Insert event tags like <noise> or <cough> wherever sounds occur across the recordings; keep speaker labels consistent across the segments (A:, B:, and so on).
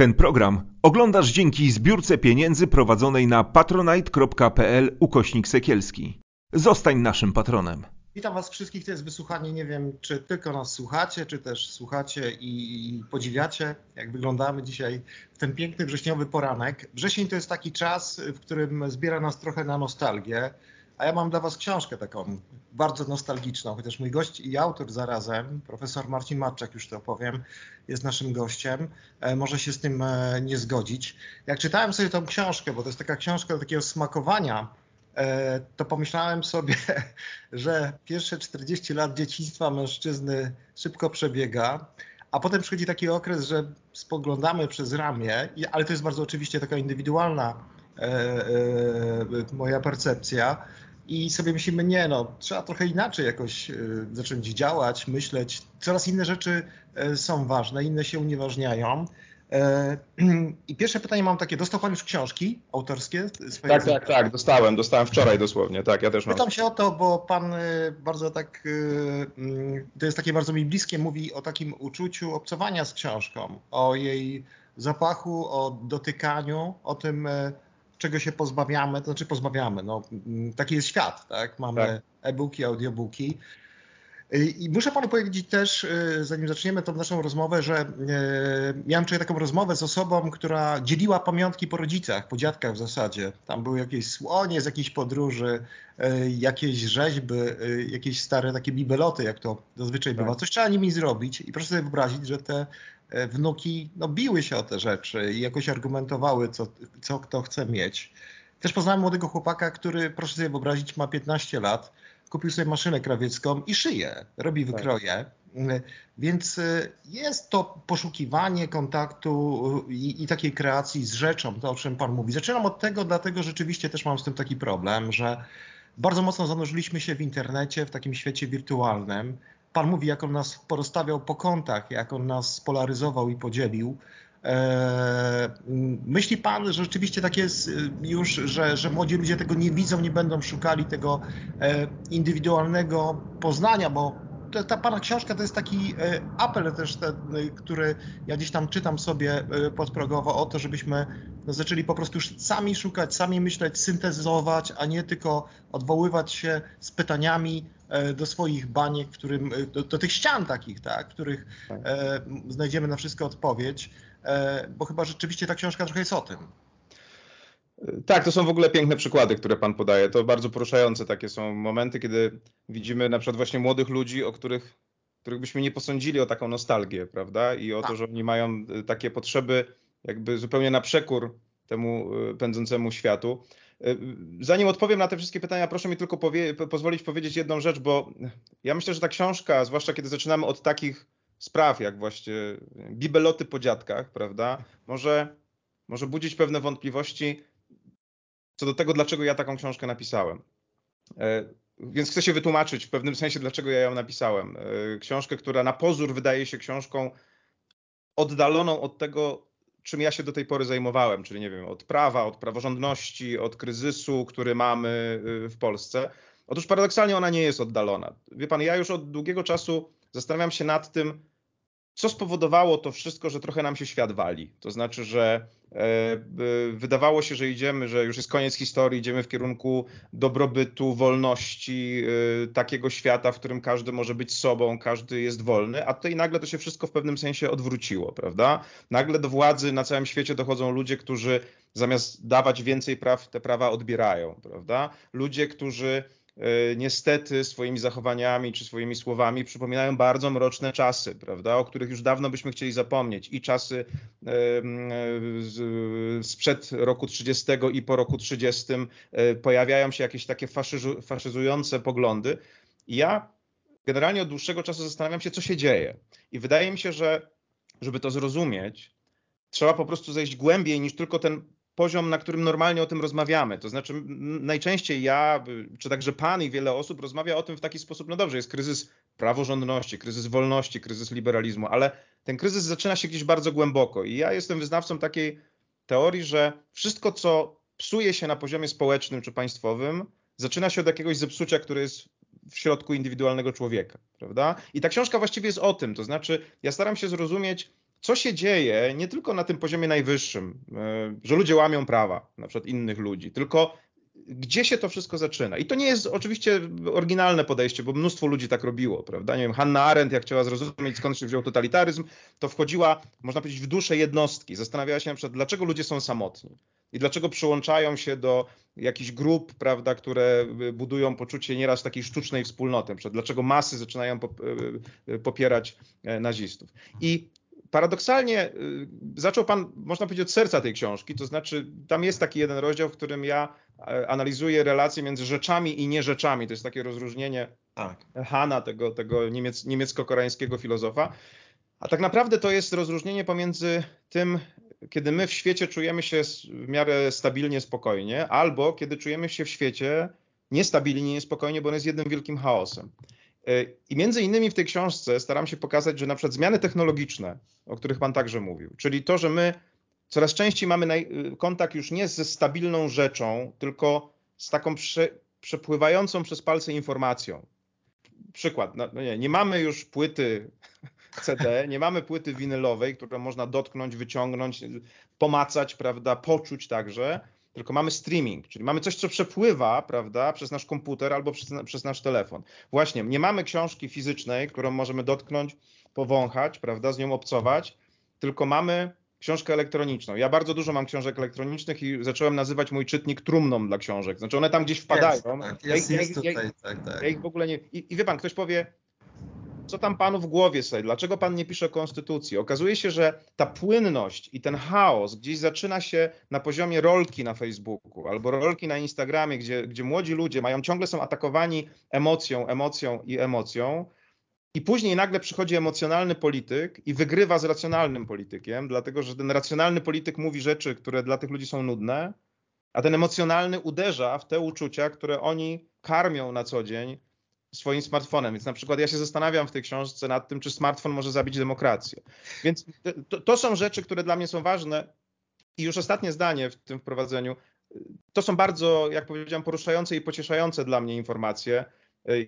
A: Ten program oglądasz dzięki zbiórce pieniędzy prowadzonej na patronite.pl ukośnik sekielski. Zostań naszym patronem.
B: Witam Was wszystkich, to jest wysłuchanie. Nie wiem, czy tylko nas słuchacie, czy też słuchacie i podziwiacie, jak wyglądamy dzisiaj w ten piękny wrześniowy poranek. Wrzesień to jest taki czas, w którym zbiera nas trochę na nostalgię. A ja mam dla Was książkę taką bardzo nostalgiczną, chociaż mój gość i autor zarazem, profesor Marcin Matczak, już to opowiem, jest naszym gościem. E, może się z tym e, nie zgodzić. Jak czytałem sobie tą książkę, bo to jest taka książka do takiego smakowania, e, to pomyślałem sobie, <laughs> że pierwsze 40 lat dzieciństwa mężczyzny szybko przebiega, a potem przychodzi taki okres, że spoglądamy przez ramię, ale to jest bardzo oczywiście taka indywidualna moja percepcja, i sobie myślimy, nie no, trzeba trochę inaczej jakoś y, zacząć działać, myśleć. Coraz inne rzeczy y, są ważne, inne się unieważniają. E, <clears throat> I pierwsze pytanie mam takie, dostał Pan już książki autorskie?
C: Tak, tak, tak, dostałem, dostałem wczoraj dosłownie, tak, ja też mam.
B: Pytam się o to, bo Pan bardzo tak, mm, to jest takie bardzo mi bliskie, mówi o takim uczuciu obcowania z książką, o jej zapachu, o dotykaniu, o tym czego się pozbawiamy, to znaczy pozbawiamy, no, mm, taki jest świat, tak? Mamy tak. e-booki, audiobooki. I muszę panu powiedzieć też, y, zanim zaczniemy tą naszą rozmowę, że y, miałem wczoraj taką rozmowę z osobą, która dzieliła pamiątki po rodzicach, po dziadkach w zasadzie. Tam były jakieś słonie z jakiejś podróży, y, jakieś rzeźby, jakieś stare takie bibeloty, jak to zazwyczaj tak. bywa. Coś trzeba nimi zrobić i proszę sobie wyobrazić, że te wnuki no, biły się o te rzeczy i jakoś argumentowały, co, co kto chce mieć. Też poznałem młodego chłopaka, który, proszę sobie wyobrazić, ma 15 lat, kupił sobie maszynę krawiecką i szyje, robi tak. wykroje. Tak. Więc e, jest to poszukiwanie kontaktu i, i, takiej kreacji z rzeczą, to o czym Pan mówi. Zaczynam od tego, dlatego rzeczywiście też mam z tym taki problem, że bardzo mocno zanurzyliśmy się w internecie, w takim świecie wirtualnym. Pan mówi, jak on nas porozstawiał po kątach, jak on nas spolaryzował i podzielił. E, myśli Pan, że rzeczywiście tak jest y, już, że, że młodzi ludzie tego nie widzą, nie będą szukali tego e, indywidualnego poznania, bo ta Pana książka to jest taki e, apel też, ten, który ja gdzieś tam czytam sobie podprogowo o to, żebyśmy zaczęli po prostu sami szukać, sami myśleć, syntezować, a nie tylko odwoływać się z pytaniami E, do swoich baniek, którym, e, do, do tych ścian takich, tak, których tak. E, znajdziemy na wszystko odpowiedź, e, bo chyba rzeczywiście ta książka trochę jest o tym.
C: Tak, to są w ogóle piękne przykłady, które Pan podaje. To bardzo poruszające takie są momenty, kiedy widzimy na przykład właśnie młodych ludzi, o których, których byśmy nie posądzili o taką nostalgię, prawda? I o tak. to, że oni mają takie potrzeby jakby zupełnie na przekór temu pędzącemu światu. E, zanim odpowiem na te wszystkie pytania, proszę mi tylko powie pozwolić powiedzieć jedną rzecz, bo ja myślę, że ta książka, zwłaszcza kiedy zaczynamy od takich spraw, jak właśnie bibeloty po dziadkach, prawda, może, może budzić pewne wątpliwości co do tego, dlaczego ja taką książkę napisałem. E, więc chcę się wytłumaczyć w pewnym sensie, dlaczego ja ją napisałem. E, książkę, która na pozór wydaje się książką oddaloną od tego, czym ja się do tej pory zajmowałem, czyli nie wiem, od prawa, od praworządności, od kryzysu, który mamy y, w Polsce. Otóż paradoksalnie ona nie jest oddalona. Wie pan, ja już od długiego czasu zastanawiam się nad tym, co spowodowało to wszystko, że trochę nam się świat wali. To znaczy, że e, wydawało się, że idziemy, że już jest koniec historii, idziemy w kierunku dobrobytu, wolności, e, takiego świata, w którym każdy może być sobą, każdy jest wolny, a tutaj nagle to się wszystko w pewnym sensie odwróciło, prawda? Nagle do władzy na całym świecie dochodzą ludzie, którzy zamiast dawać więcej praw, te prawa odbierają, prawda? Ludzie, którzy niestety swoimi zachowaniami czy swoimi słowami przypominają bardzo mroczne czasy, prawda, o których już dawno byśmy chcieli zapomnieć. I czasy e, sprzed roku 30 i po roku 30 e, pojawiają się jakieś takie faszyzujące poglądy. Ja generalnie od dłuższego czasu zastanawiam się, co się dzieje. I wydaje mi się, że żeby to zrozumieć, trzeba po prostu zejść głębiej niż tylko ten poziom, na którym normalnie o tym rozmawiamy. To znaczy, najczęściej ja, czy także pan i wiele osób rozmawia o tym w taki sposób, no dobrze, jest kryzys praworządności, kryzys wolności, kryzys liberalizmu, ale ten kryzys zaczyna się gdzieś bardzo głęboko. I ja jestem wyznawcą takiej teorii, że wszystko, co psuje się na poziomie społecznym czy państwowym, zaczyna się od jakiegoś zepsucia, które jest w środku indywidualnego człowieka, prawda? I ta książka właściwie jest o tym, to znaczy ja staram się zrozumieć, co się dzieje nie tylko na tym poziomie najwyższym, e, że ludzie łamią prawa, na przykład innych ludzi, tylko gdzie się to wszystko zaczyna. I to nie jest oczywiście oryginalne podejście, bo mnóstwo ludzi tak robiło, prawda? Nie wiem, Hanna Arendt, jak chciała zrozumieć, skąd się wziął totalitaryzm, to wchodziła, można powiedzieć, w duszę jednostki. Zastanawiała się na przykład, dlaczego ludzie są samotni i dlaczego przyłączają się do jakichś grup, prawda, które budują poczucie nieraz takiej sztucznej wspólnoty. Przykład, dlaczego masy zaczynają e, popierać e, nazistów. I paradoksalnie y, zaczął pan, można powiedzieć, od serca tej książki, to znaczy tam jest taki jeden rozdział, w którym ja e, analizuję relacje między rzeczami i nierzeczami. To jest takie rozróżnienie tak. Hana, tego, tego niemiec, niemiecko-koreańskiego filozofa. A tak naprawdę to jest rozróżnienie pomiędzy tym, kiedy my w świecie czujemy się w miarę stabilnie, spokojnie, albo kiedy czujemy się w świecie niestabilnie, niespokojnie, bo on jest jednym wielkim chaosem. E, I między innymi w tej książce staram się pokazać, że na przykład zmiany technologiczne, o których Pan także mówił, czyli to, że my coraz częściej mamy y, kontakt już nie ze stabilną rzeczą, tylko z taką prze, przepływającą przez palce informacją. Przykład, no, no nie, nie mamy już płyty <laughs> CD, nie mamy płyty winylowej, którą można dotknąć, wyciągnąć, pomacać, prawda, poczuć także tylko mamy streaming, czyli mamy coś, co przepływa, prawda, przez nasz komputer albo przez, przez nasz telefon. Właśnie, nie mamy książki fizycznej, którą możemy dotknąć, powąchać, prawda, z nią obcować, tylko mamy książkę elektroniczną. Ja bardzo dużo mam książek elektronicznych i zacząłem nazywać mój czytnik trumną dla książek. Znaczy one tam gdzieś wpadają. Jest,
B: tak, jest, ja, jest tutaj, ja, tak,
C: tak. ja ich w ogóle nie... I, I wie pan, ktoś powie, co tam panu w głowie sobie, dlaczego pan nie pisze konstytucji? Okazuje się, że ta płynność i ten chaos gdzieś zaczyna się na poziomie rolki na Facebooku albo rolki na Instagramie, gdzie, gdzie młodzi ludzie mają ciągle są atakowani emocją, emocją i emocją. I później nagle przychodzi emocjonalny polityk i wygrywa z racjonalnym politykiem, dlatego że ten racjonalny polityk mówi rzeczy, które dla tych ludzi są nudne, a ten emocjonalny uderza w te uczucia, które oni karmią na co dzień swoim smartfonem. Więc na przykład ja się zastanawiam w tej książce nad tym, czy smartfon może zabić demokrację. Więc to, to są rzeczy, które dla mnie są ważne. I już ostatnie zdanie w tym wprowadzeniu. To są bardzo, jak powiedziałem, poruszające i pocieszające dla mnie informacje.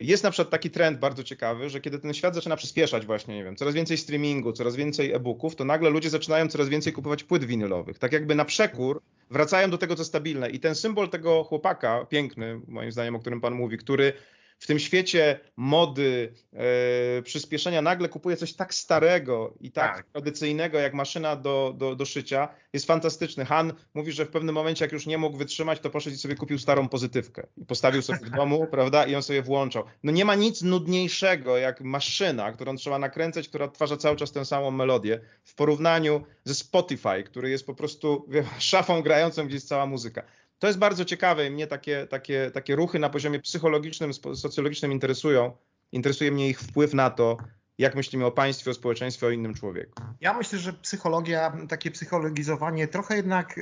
C: Jest na przykład taki trend bardzo ciekawy, że kiedy ten świat zaczyna przyspieszać właśnie, nie wiem, coraz więcej streamingu, coraz więcej e-booków, to nagle ludzie zaczynają coraz więcej kupować płyt winylowych. Tak jakby na przekór wracają do tego, co stabilne. I ten symbol tego chłopaka, piękny, moim zdaniem, o którym pan mówi, który w tym świecie mody, e, przyspieszenia nagle kupuje coś tak starego i tak, tak, tradycyjnego jak maszyna do, do, do szycia, jest fantastyczny. Han mówi, że w pewnym momencie, jak już nie mógł wytrzymać, to poszedł i sobie kupił starą pozytywkę i postawił sobie w <laughs> domu, prawda, i on sobie włączał. No nie ma nic nudniejszego jak maszyna, którą trzeba nakręcać, która odtwarza cały czas tę samą melodię w porównaniu ze Spotify, który jest po prostu wie, <laughs> szafą grającą, gdzie jest cała muzyka. To jest bardzo ciekawe i mnie takie, takie, takie ruchy na poziomie psychologicznym, socjologicznym interesują. Interesuje mnie ich wpływ na to, jak myślimy o państwie, o społeczeństwie, o innym człowieku?
B: Ja myślę, że psychologia, takie psychologizowanie trochę jednak,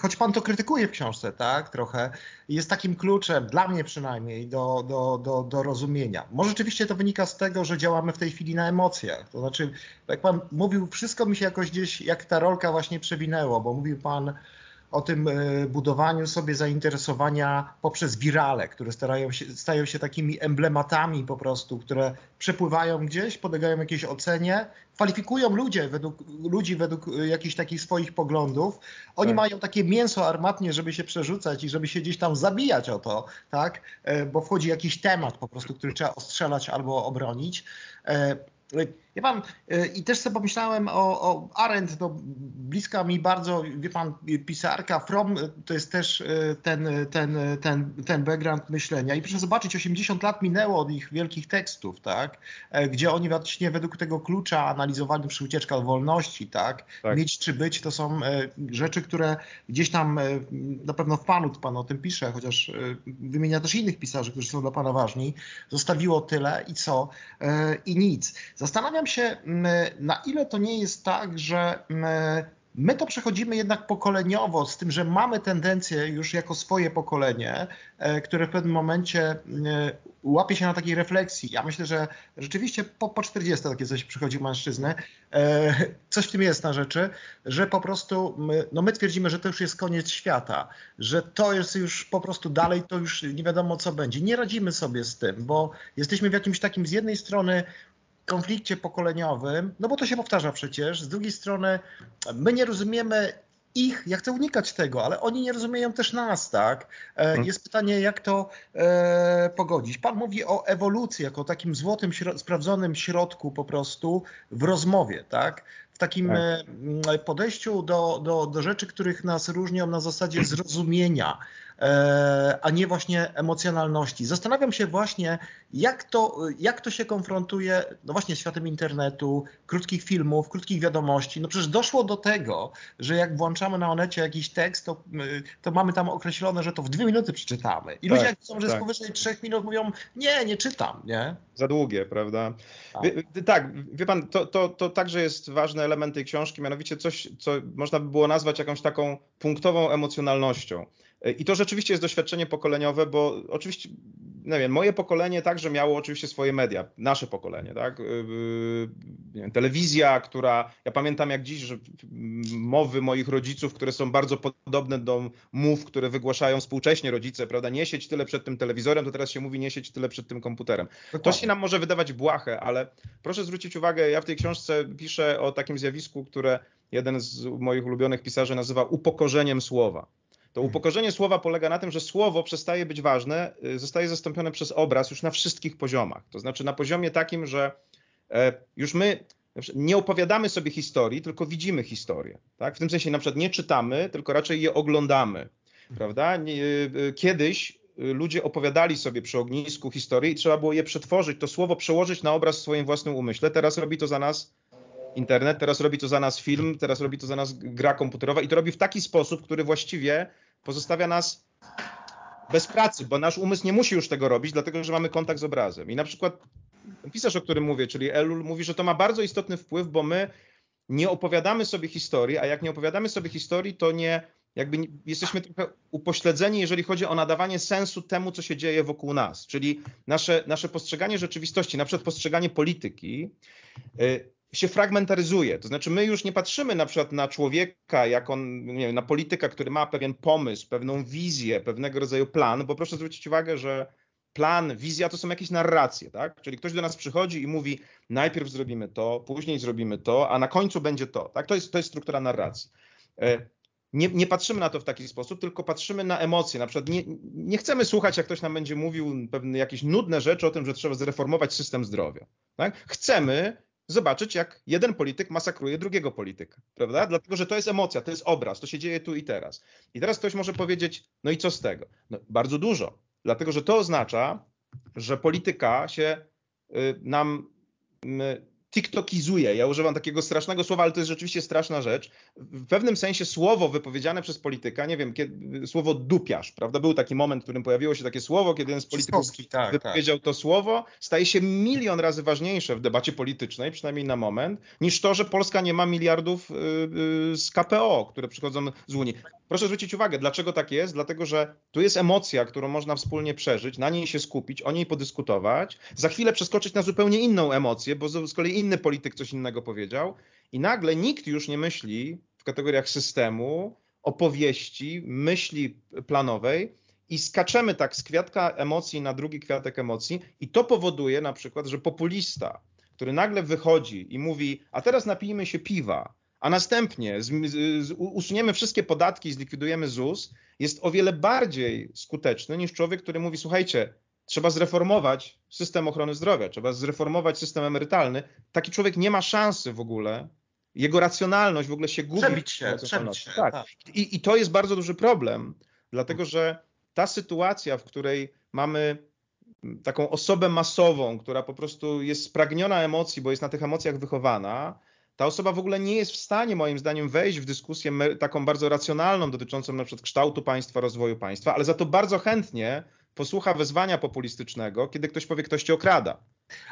B: choć pan to krytykuje w książce, tak, trochę, jest takim kluczem, dla mnie przynajmniej, do, do, do, do rozumienia. Może rzeczywiście to wynika z tego, że działamy w tej chwili na emocjach. To znaczy, jak pan mówił, wszystko mi się jakoś gdzieś, jak ta rolka właśnie przewinęło, bo mówił pan o tym e, budowaniu sobie zainteresowania poprzez wirale, które starają się, stają się takimi emblematami po prostu, które przepływają gdzieś, podlegają jakiejś ocenie, kwalifikują ludzie według, ludzi według jakichś takich swoich poglądów. Oni tak. mają takie mięso armatnie, żeby się przerzucać i żeby się gdzieś tam zabijać o to, tak? E, bo wchodzi jakiś temat po prostu, który trzeba ostrzelać albo obronić. Wie pan, y, i też sobie pomyślałem o, o Arendt, no, bliska mi bardzo, wie pan, pisarka, From to jest też y, ten, ten, ten, ten background myślenia. I proszę zobaczyć, 80 lat minęło od ich wielkich tekstów, tak, e, gdzie oni właśnie według tego klucza analizowali przy ucieczka wolności, tak? tak, mieć czy być, to są e, rzeczy, które gdzieś tam e, na pewno w panu, pan o tym pisze, chociaż wymienia też innych pisarzy, którzy są dla pana ważni, zostawiło tyle i co, i nic. Zastanawiam się, na ile to nie jest tak, że my to przechodzimy jednak pokoleniowo, z tym, że mamy tendencję już jako swoje pokolenie, e, które w pewnym momencie łapie się na takiej refleksji. Ja myślę, że rzeczywiście po, po 40 takie coś przychodzi mężczyzny. E, coś w tym jest na rzeczy, że po prostu my, no my twierdzimy, że to już jest koniec świata, że to jest już po prostu dalej, to już nie wiadomo co będzie. Nie radzimy sobie z tym, bo jesteśmy w jakimś takim z jednej strony konflikcie pokoleniowym, no bo to się powtarza przecież, z drugiej strony my nie rozumiemy ich, ja chcę unikać tego, ale oni nie rozumieją też nas, tak? E, mhm. Jest pytanie, jak to e, pogodzić. Pan mówi o ewolucji jako takim złotym, sprawdzonym środku po prostu w rozmowie, tak? W takim tak. E, podejściu do, do, do rzeczy, których nas różnią na zasadzie zrozumienia. E, a nie właśnie emocjonalności. Zastanawiam się właśnie, jak to, jak to się konfrontuje no właśnie z światem internetu, krótkich filmów, krótkich wiadomości. No przecież doszło do tego, że jak włączamy na Onecie jakiś tekst, to, to mamy tam określone, że to w dwie minuty przeczytamy. I ludzie tak, jak są, że tak. powyżej trzech minut mówią, nie, nie czytam, nie?
C: Za długie, prawda? Tak, wie, tak, wie pan, to, to, to także jest ważny element tej książki, mianowicie coś, co można by było nazwać jakąś taką punktową emocjonalnością. I to rzeczywiście jest doświadczenie pokoleniowe, bo oczywiście, nie wiem, moje pokolenie także miało oczywiście swoje media, nasze pokolenie, tak? Yy, wiem, telewizja, która, ja pamiętam jak dziś, że mowy moich rodziców, które są bardzo podobne do mów, które wygłaszają współcześnie rodzice, prawda? Nie sieć tyle przed tym telewizorem, to teraz się mówi nie sieć tyle przed tym komputerem. To się nam może wydawać błahe, ale proszę zwrócić uwagę, ja w tej książce piszę o takim zjawisku, które jeden z moich ulubionych pisarzy nazywa upokorzeniem słowa. To upokorzenie słowa polega na tym, że słowo przestaje być ważne, y, zostaje zastąpione przez obraz już na wszystkich poziomach. To znaczy na poziomie takim, że e, już my nie opowiadamy sobie historii, tylko widzimy historię. Tak? W tym sensie na przykład nie czytamy, tylko raczej je oglądamy. Prawda? Y, y, kiedyś ludzie opowiadali sobie przy ognisku historii i trzeba było je przetworzyć, to słowo przełożyć na obraz w swoim własnym umyśle. Teraz robi to za nas internet, teraz robi to za nas film, teraz robi to za nas gra komputerowa i to robi w taki sposób, który właściwie pozostawia nas bez pracy, bo nasz umysł nie musi już tego robić, dlatego że mamy kontakt z obrazem. I na przykład pisarz, o którym mówię, czyli Elul, mówi, że to ma bardzo istotny wpływ, bo my nie opowiadamy sobie historii, a jak nie opowiadamy sobie historii, to nie jakby jesteśmy trochę upośledzeni, jeżeli chodzi o nadawanie sensu temu, co się dzieje wokół nas. Czyli nasze, nasze postrzeganie rzeczywistości, na przykład postrzeganie polityki, y, się fragmentaryzuje. To znaczy, my już nie patrzymy na przykład na człowieka, jak on, nie wiem, na polityka, który ma pewien pomysł, pewną wizję, pewnego rodzaju plan, bo proszę zwrócić uwagę, że plan, wizja to są jakieś narracje, tak? Czyli ktoś do nas przychodzi i mówi, najpierw zrobimy to, później zrobimy to, a na końcu będzie to, tak? To jest, to jest struktura narracji. E, nie, nie, patrzymy na to w taki sposób, tylko patrzymy na emocje. Na przykład nie, nie, chcemy słuchać, jak ktoś nam będzie mówił pewne jakieś nudne rzeczy o tym, że trzeba zreformować system zdrowia. Tak? Chcemy zobaczyć, jak jeden polityk masakruje drugiego polityka, prawda? Dlatego, że to jest emocja, to jest obraz, to się dzieje tu i teraz. I teraz ktoś może powiedzieć, no i co z tego? No, bardzo dużo, dlatego, że to oznacza, że polityka się y, nam tiktokizuje. Ja używam takiego strasznego słowa, ale to jest rzeczywiście straszna rzecz. W pewnym sensie słowo wypowiedziane przez polityka, nie wiem, kiedy, słowo dupiarz, prawda? Był taki moment, w którym pojawiło się takie słowo, kiedy jeden z polityków tak, tak, wypowiedział tak. to słowo, staje się milion razy ważniejsze w debacie politycznej, przynajmniej na moment, niż to, że Polska nie ma miliardów y, y, z KPO, które przychodzą z Unii. Proszę zwrócić uwagę, dlaczego tak jest? Dlatego, że tu jest emocja, którą można wspólnie przeżyć, na niej się skupić, o niej podyskutować, za chwilę przeskoczyć na zupełnie inną emocję, bo z kolei inny polityk coś innego powiedział i nagle nikt już nie myśli w kategoriach systemu, opowieści, myśli planowej i skaczemy tak z kwiatka emocji na drugi kwiatek emocji i to powoduje na przykład, że populista, który nagle wychodzi i mówi, a teraz napijmy się piwa, a następnie z, z, usuniemy wszystkie podatki, zlikwidujemy ZUS, jest o wiele bardziej skuteczny niż człowiek, który mówi: Słuchajcie, trzeba zreformować system ochrony zdrowia, trzeba zreformować system emerytalny. Taki człowiek nie ma szansy w ogóle. Jego racjonalność w ogóle się gubi.
B: Przebić się, przebić się
C: tak. tak. I, I to jest bardzo duży problem, dlatego że ta sytuacja, w której mamy taką osobę masową, która po prostu jest spragniona emocji, bo jest na tych emocjach wychowana, ta osoba w ogóle nie jest w stanie, moim zdaniem, wejść w dyskusję taką bardzo racjonalną dotyczącą na przykład kształtu państwa, rozwoju państwa, ale za to bardzo chętnie posłucha wezwania populistycznego, kiedy ktoś powie, ktoś cię okrada.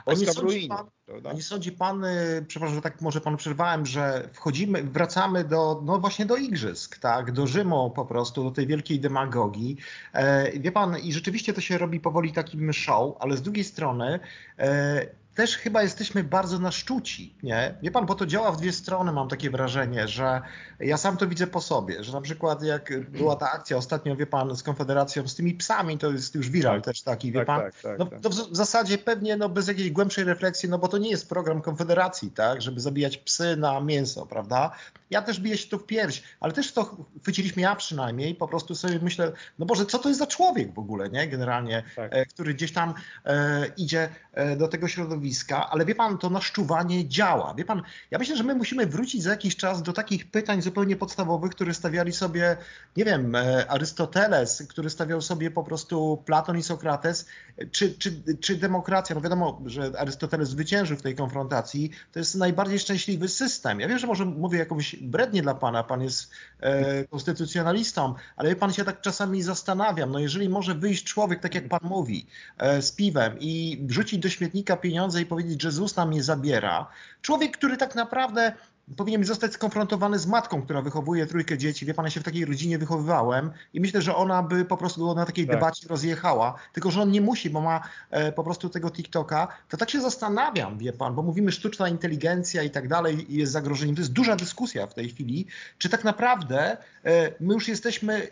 B: A nie, sądzi pan, nie sądzi pan, y, przepraszam, że tak może panu przerwałem, że wchodzimy, wracamy do, no właśnie do igrzysk, tak, do Rzymu po prostu, do tej wielkiej demagogii. E, wie pan, i rzeczywiście to się robi powoli takim show, ale z drugiej strony e, też chyba jesteśmy bardzo naszczuci, nie? Wie pan, bo to działa w dwie strony, mam takie wrażenie, że ja sam to widzę po sobie, że na przykład jak była ta akcja ostatnio, wie pan, z Konfederacją, z tymi psami, to jest już viral tak, też taki, wie tak, pan, tak, tak, no tak. to w zasadzie pewnie no, bez jakiejś głębszej refleksji, no bo to nie jest program Konfederacji, tak, żeby zabijać psy na mięso, prawda? Ja też biję się tu w pierś, ale też to chwyciliśmy ja przynajmniej, po prostu sobie myślę, no Boże, co to jest za człowiek w ogóle, nie, generalnie, tak. e, który gdzieś tam e, idzie e, do tego środowiska, ale wie pan, to naszczuwanie działa. Wie pan, ja myślę, że my musimy wrócić za jakiś czas do takich pytań zupełnie podstawowych, które stawiali sobie, nie wiem, e, Arystoteles, który stawiał sobie po prostu Platon i Sokrates, czy, czy, czy demokracja. No wiadomo, że Arystoteles zwyciężył w tej konfrontacji. To jest najbardziej szczęśliwy system. Ja wiem, że może mówię jakąś brednie dla pana, pan jest e, konstytucjonalistą, ale pan się tak czasami zastanawiam, no jeżeli może wyjść człowiek, tak jak pan mówi, e, z piwem i wrzucić do śmietnika pieniądze i powiedzieć, że ZUS nam je zabiera, człowiek, który tak naprawdę powinien zostać skonfrontowany z matką, która wychowuje trójkę dzieci. Wie pan, ja się w takiej rodzinie wychowywałem i myślę, że ona by po prostu na takiej tak. debacie rozjechała, tylko że on nie musi, bo ma e, po prostu tego TikToka. To tak się zastanawiam, wie pan, bo mówimy sztuczna inteligencja i tak dalej i jest zagrożeniem. To jest duża dyskusja w tej chwili, czy tak naprawdę e, my już jesteśmy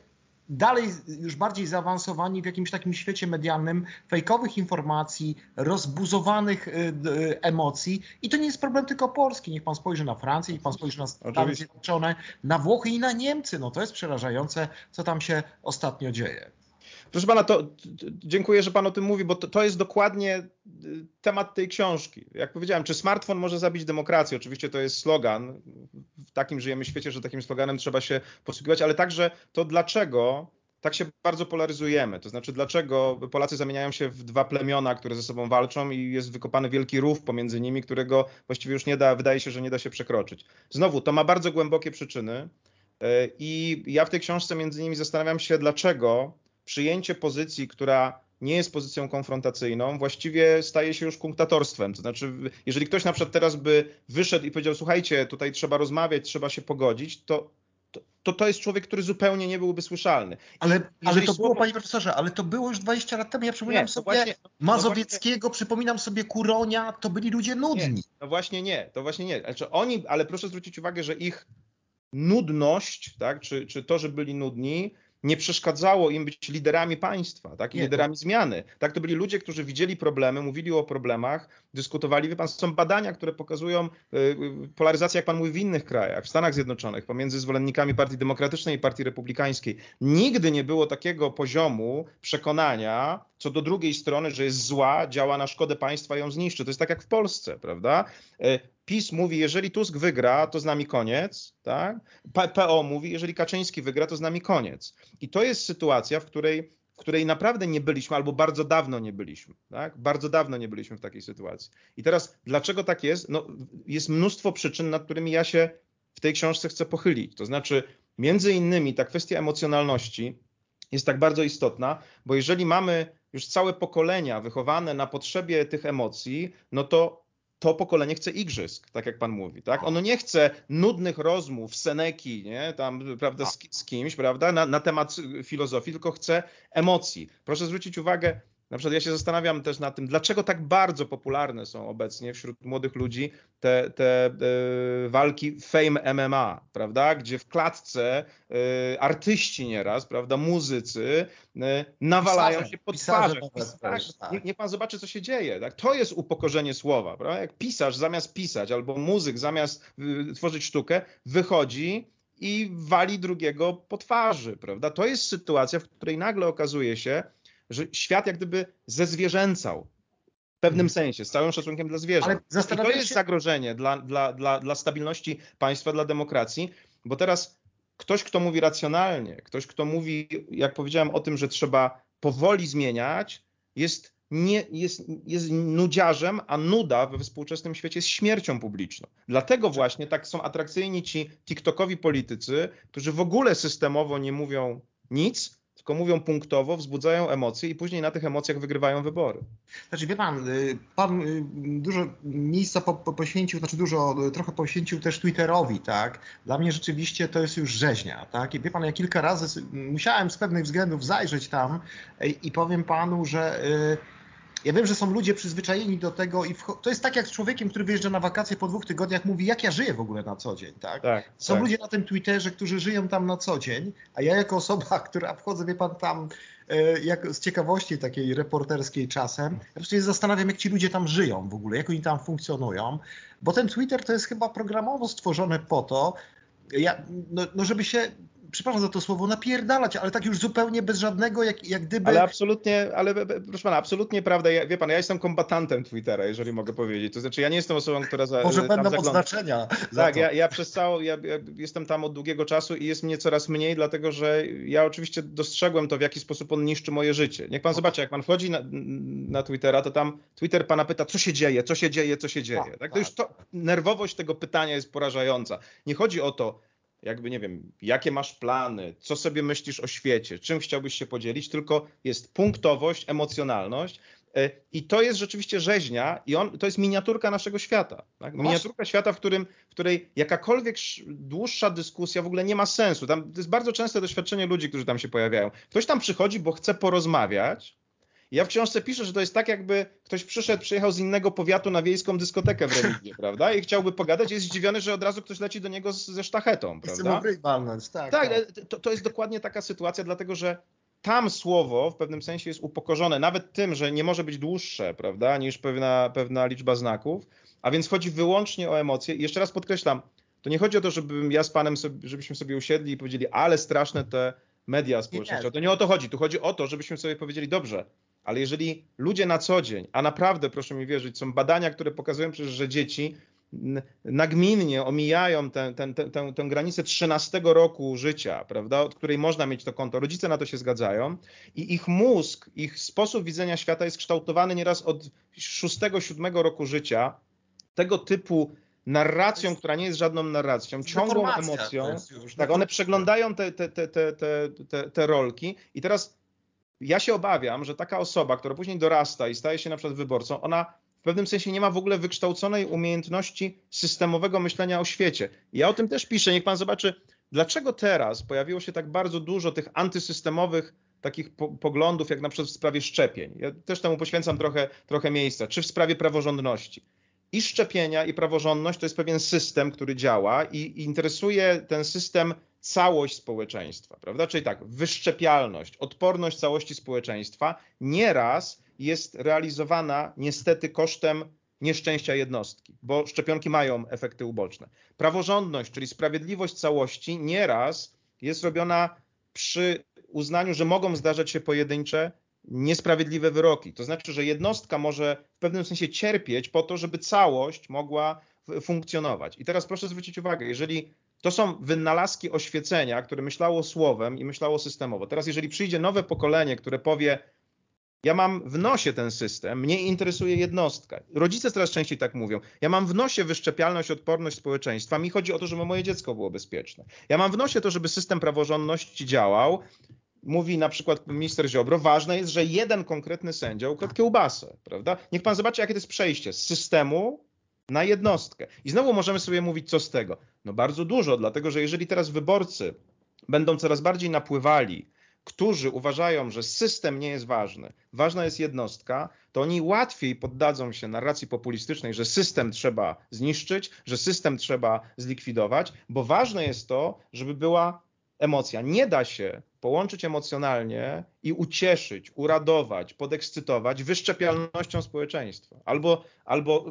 B: dalej już bardziej zaawansowani w jakimś takim świecie medialnym, fejkowych informacji, rozbuzowanych y, y, emocji i to nie jest problem tylko Polski. Niech pan spojrzy na Francję, niech pan spojrzy na Stany Zjednoczone, na Włochy i na Niemcy. No to jest przerażające, co tam się ostatnio dzieje.
C: Proszę pana, to, dziękuję, że pan o tym mówi, bo to, to, jest dokładnie y, temat tej książki. Jak powiedziałem, czy smartfon może zabić demokrację? Oczywiście to jest slogan. W takim żyjemy świecie, że takim sloganem trzeba się posługiwać, ale także to dlaczego tak się bardzo polaryzujemy. To znaczy, dlaczego Polacy zamieniają się w dwa plemiona, które ze sobą walczą i jest wykopany wielki rów pomiędzy nimi, którego właściwie już nie da, wydaje się, że nie da się przekroczyć. Znowu, to ma bardzo głębokie przyczyny. Y, I ja w tej książce między innymi zastanawiam się, dlaczego przyjęcie pozycji, która nie jest pozycją konfrontacyjną, właściwie staje się już kunktatorstwem. To znaczy, jeżeli ktoś na przykład teraz by wyszedł i powiedział, słuchajcie, tutaj trzeba rozmawiać, trzeba się pogodzić, to to, to jest człowiek, który zupełnie nie byłby słyszalny.
B: Ale, ale to było, panie profesorze, ale to było już 20 lat temu. Ja przypominam nie, sobie właśnie, Mazowieckiego, właśnie, przypominam sobie Kuronia, to byli ludzie nudni.
C: Nie, no właśnie nie, to właśnie nie. Znaczy oni, ale proszę zwrócić uwagę, że ich nudność, tak, czy, czy to, że byli nudni, nie przeszkadzało im być liderami państwa, tak, i liderami zmiany. Tak, to byli ludzie, którzy widzieli problemy, mówili o problemach, dyskutowali. Wie pan, są badania, które pokazują y, polaryzację, jak pan mówi, w innych krajach, w Stanach Zjednoczonych, pomiędzy zwolennikami Partii Demokratycznej i Partii Republikańskiej. Nigdy nie było takiego poziomu przekonania co do drugiej strony, że jest zła, działa na szkodę państwa i ją zniszczy. To jest tak jak w Polsce, prawda? PiS mówi, jeżeli Tusk wygra, to z nami koniec, tak? PO mówi, jeżeli Kaczyński wygra, to z nami koniec. I to jest sytuacja, w której, w której naprawdę nie byliśmy, albo bardzo dawno nie byliśmy, tak? Bardzo dawno nie byliśmy w takiej sytuacji. I teraz, dlaczego tak jest? No, jest mnóstwo przyczyn, nad którymi ja się w tej książce chcę pochylić. To znaczy, między innymi ta kwestia emocjonalności jest tak bardzo istotna, bo jeżeli mamy już całe pokolenia wychowane na potrzebie tych emocji, no to to pokolenie chce igrzysk, tak jak pan mówi, tak? Ono nie chce nudnych rozmów, seneki, nie? Tam, prawda, z, z kimś, prawda, na, na temat filozofii, tylko chce emocji. Proszę zwrócić uwagę, na przykład ja się zastanawiam też nad tym, dlaczego tak bardzo popularne są obecnie wśród młodych ludzi te, te, e, walki Fame MMA, prawda? Gdzie w klatce e, artyści nieraz, prawda, muzycy e, nawalają pisarze, się pod twarzą. Tak? tak. Niech, niech pan zobaczy, co się dzieje. Tak? To jest upokorzenie słowa. Prawda? Jak pisarz zamiast pisać, albo muzyk zamiast y, tworzyć sztukę, wychodzi i wali drugiego po twarzy, prawda? To jest sytuacja, w której nagle okazuje się, że świat jak gdyby zezwierzęcał w pewnym hmm. sensie, z całym szacunkiem dla zwierząt. I to jest się... zagrożenie dla, dla, dla, dla stabilności państwa, dla demokracji, bo teraz ktoś, kto mówi racjonalnie, ktoś, kto mówi, jak powiedziałem o tym, że trzeba powoli zmieniać, jest, nie, jest, jest nudziarzem, a nuda we współczesnym świecie jest śmiercią publiczną. Dlatego właśnie tak są atrakcyjni ci TikTokowi politycy, którzy w ogóle systemowo nie mówią nic, tylko mówią punktowo, wzbudzają emocje i później na tych emocjach wygrywają wybory.
B: Znaczy wie pan, y, pan y, dużo miejsca po, po poświęcił, znaczy dużo, y, trochę poświęcił też Twitterowi, tak? Dla mnie rzeczywiście to jest już rzeźnia, tak? I wie pan, ja kilka razy musiałem z pewnych względów zajrzeć tam i powiem panu, że Ja wiem, że są ludzie przyzwyczajeni do tego i to jest tak jak z człowiekiem, który wyjeżdża na wakacje po dwóch tygodniach, mówi, jak ja żyję w ogóle na co dzień, tak?
C: tak
B: są
C: tak.
B: ludzie na tym Twitterze, którzy żyją tam na co dzień, a ja jako osoba, <laughs> która wchodzę, wie pan, tam e, jak z ciekawości takiej reporterskiej czasem, ja po prostu się zastanawiam, jak ci ludzie tam żyją w ogóle, jak oni tam funkcjonują, bo ten Twitter to jest chyba programowo stworzony po to, ja, no, no żeby się przepraszam za to słowo, napierdalać, ale tak już zupełnie bez żadnego, jak, jak gdyby...
C: Ale absolutnie, ale proszę pana, absolutnie prawda. Ja, wie pan, ja jestem kombatantem Twittera, jeżeli mogę powiedzieć. To znaczy, ja nie jestem osobą, która za,
B: Może będą zagląda. odznaczenia.
C: Tak, ja, ja, przez całą, ja, ja, jestem tam od długiego czasu i jest mnie coraz mniej, dlatego że ja oczywiście dostrzegłem to, w jaki sposób on niszczy moje życie. Niech pan zobaczy, jak pan wchodzi na, na Twittera, to tam Twitter pana pyta, co się dzieje, co się dzieje, co się dzieje. Tak, tak? To już to, nerwowość tego pytania jest porażająca. Nie chodzi o to, jakby nie wiem, jakie masz plany, co sobie myślisz o świecie, czym chciałbyś się podzielić, tylko jest punktowość, emocjonalność. E, I to jest rzeczywiście rzeźnia, i on, to jest miniaturka naszego świata. Tak? Miniaturka świata, w, którym, w której jakakolwiek dłuższa dyskusja w ogóle nie ma sensu. Tam, to jest bardzo częste doświadczenie ludzi, którzy tam się pojawiają. Ktoś tam przychodzi, bo chce porozmawiać, ja w książce piszę, że to jest tak, jakby ktoś przyszedł, przyjechał z innego powiatu na wiejską dyskotekę w Remigie, <laughs> prawda? I chciałby pogadać, jest zdziwiony, że od razu ktoś leci do niego z, ze sztachetą, prawda?
B: Balnąć, tak,
C: tak, tak. To, to jest dokładnie taka sytuacja, dlatego że tam słowo w pewnym sensie jest upokorzone, nawet tym, że nie może być dłuższe, prawda, niż pewna, pewna liczba znaków, a więc chodzi wyłącznie o emocje. I jeszcze raz podkreślam, to nie chodzi o to, żebym ja z panem, sobie, żebyśmy sobie usiedli i powiedzieli, ale straszne te media społecznościowe. To nie o to chodzi. Tu chodzi o to, żebyśmy sobie powiedzieli, dobrze, ale jeżeli ludzie na co dzień, a naprawdę proszę mi wierzyć, są badania, które pokazują przecież, że dzieci nagminnie omijają tę, tę, tę, tę, granicę 13 roku życia, prawda, od której można mieć to konto. Rodzice na to się zgadzają i ich mózg, ich sposób widzenia świata jest kształtowany nieraz od 6-7 roku życia. Tego typu narracją, jest, która nie jest żadną narracją, ciągłą emocją. Tak, one przeglądają te, te, te, te, te, te rolki i teraz ja się obawiam, że taka osoba, która później dorasta i staje się na przykład wyborcą, ona w pewnym sensie nie ma w ogóle wykształconej umiejętności systemowego myślenia o świecie. Ja o tym też piszę, niech pan zobaczy, dlaczego teraz pojawiło się tak bardzo dużo tych antysystemowych takich po poglądów, jak na przykład w sprawie szczepień. Ja też temu poświęcam trochę, trochę miejsca, czy w sprawie praworządności. I szczepienia, i praworządność to jest pewien system, który działa i interesuje ten system całość społeczeństwa, prawda? Czyli tak, wyszczepialność, odporność całości społeczeństwa nieraz jest realizowana niestety kosztem nieszczęścia jednostki, bo szczepionki mają efekty uboczne. Praworządność, czyli sprawiedliwość całości, nieraz jest robiona przy uznaniu, że mogą zdarzać się pojedyncze niesprawiedliwe wyroki. To znaczy, że jednostka może w pewnym sensie cierpieć po to, żeby całość mogła funkcjonować. I teraz proszę zwrócić uwagę, jeżeli to są wynalazki oświecenia, które myślało słowem i myślało systemowo. Teraz, jeżeli przyjdzie nowe pokolenie, które powie, ja mam w nosie ten system, mnie interesuje jednostka. Rodzice coraz częściej tak mówią. Ja mam w nosie wyszczepialność, odporność społeczeństwa. Mi chodzi o to, żeby moje dziecko było bezpieczne. Ja mam w nosie to, żeby system praworządności działał. Mówi na przykład minister Ziobro, ważne jest, że jeden konkretny sędzia ukradł kiełbasę, prawda? Niech pan zobaczy, jakie to jest przejście z systemu na jednostkę. I znowu możemy sobie mówić, co z tego. No bardzo dużo, dlatego że jeżeli teraz wyborcy będą coraz bardziej napływali, którzy uważają, że system nie jest ważny, ważna jest jednostka, to oni łatwiej poddadzą się narracji populistycznej, że system trzeba zniszczyć, że system trzeba zlikwidować, bo ważne jest to, żeby była emocja. Nie da się połączyć emocjonalnie i ucieszyć, uradować, podekscytować wyszczepialnością społeczeństwa albo, albo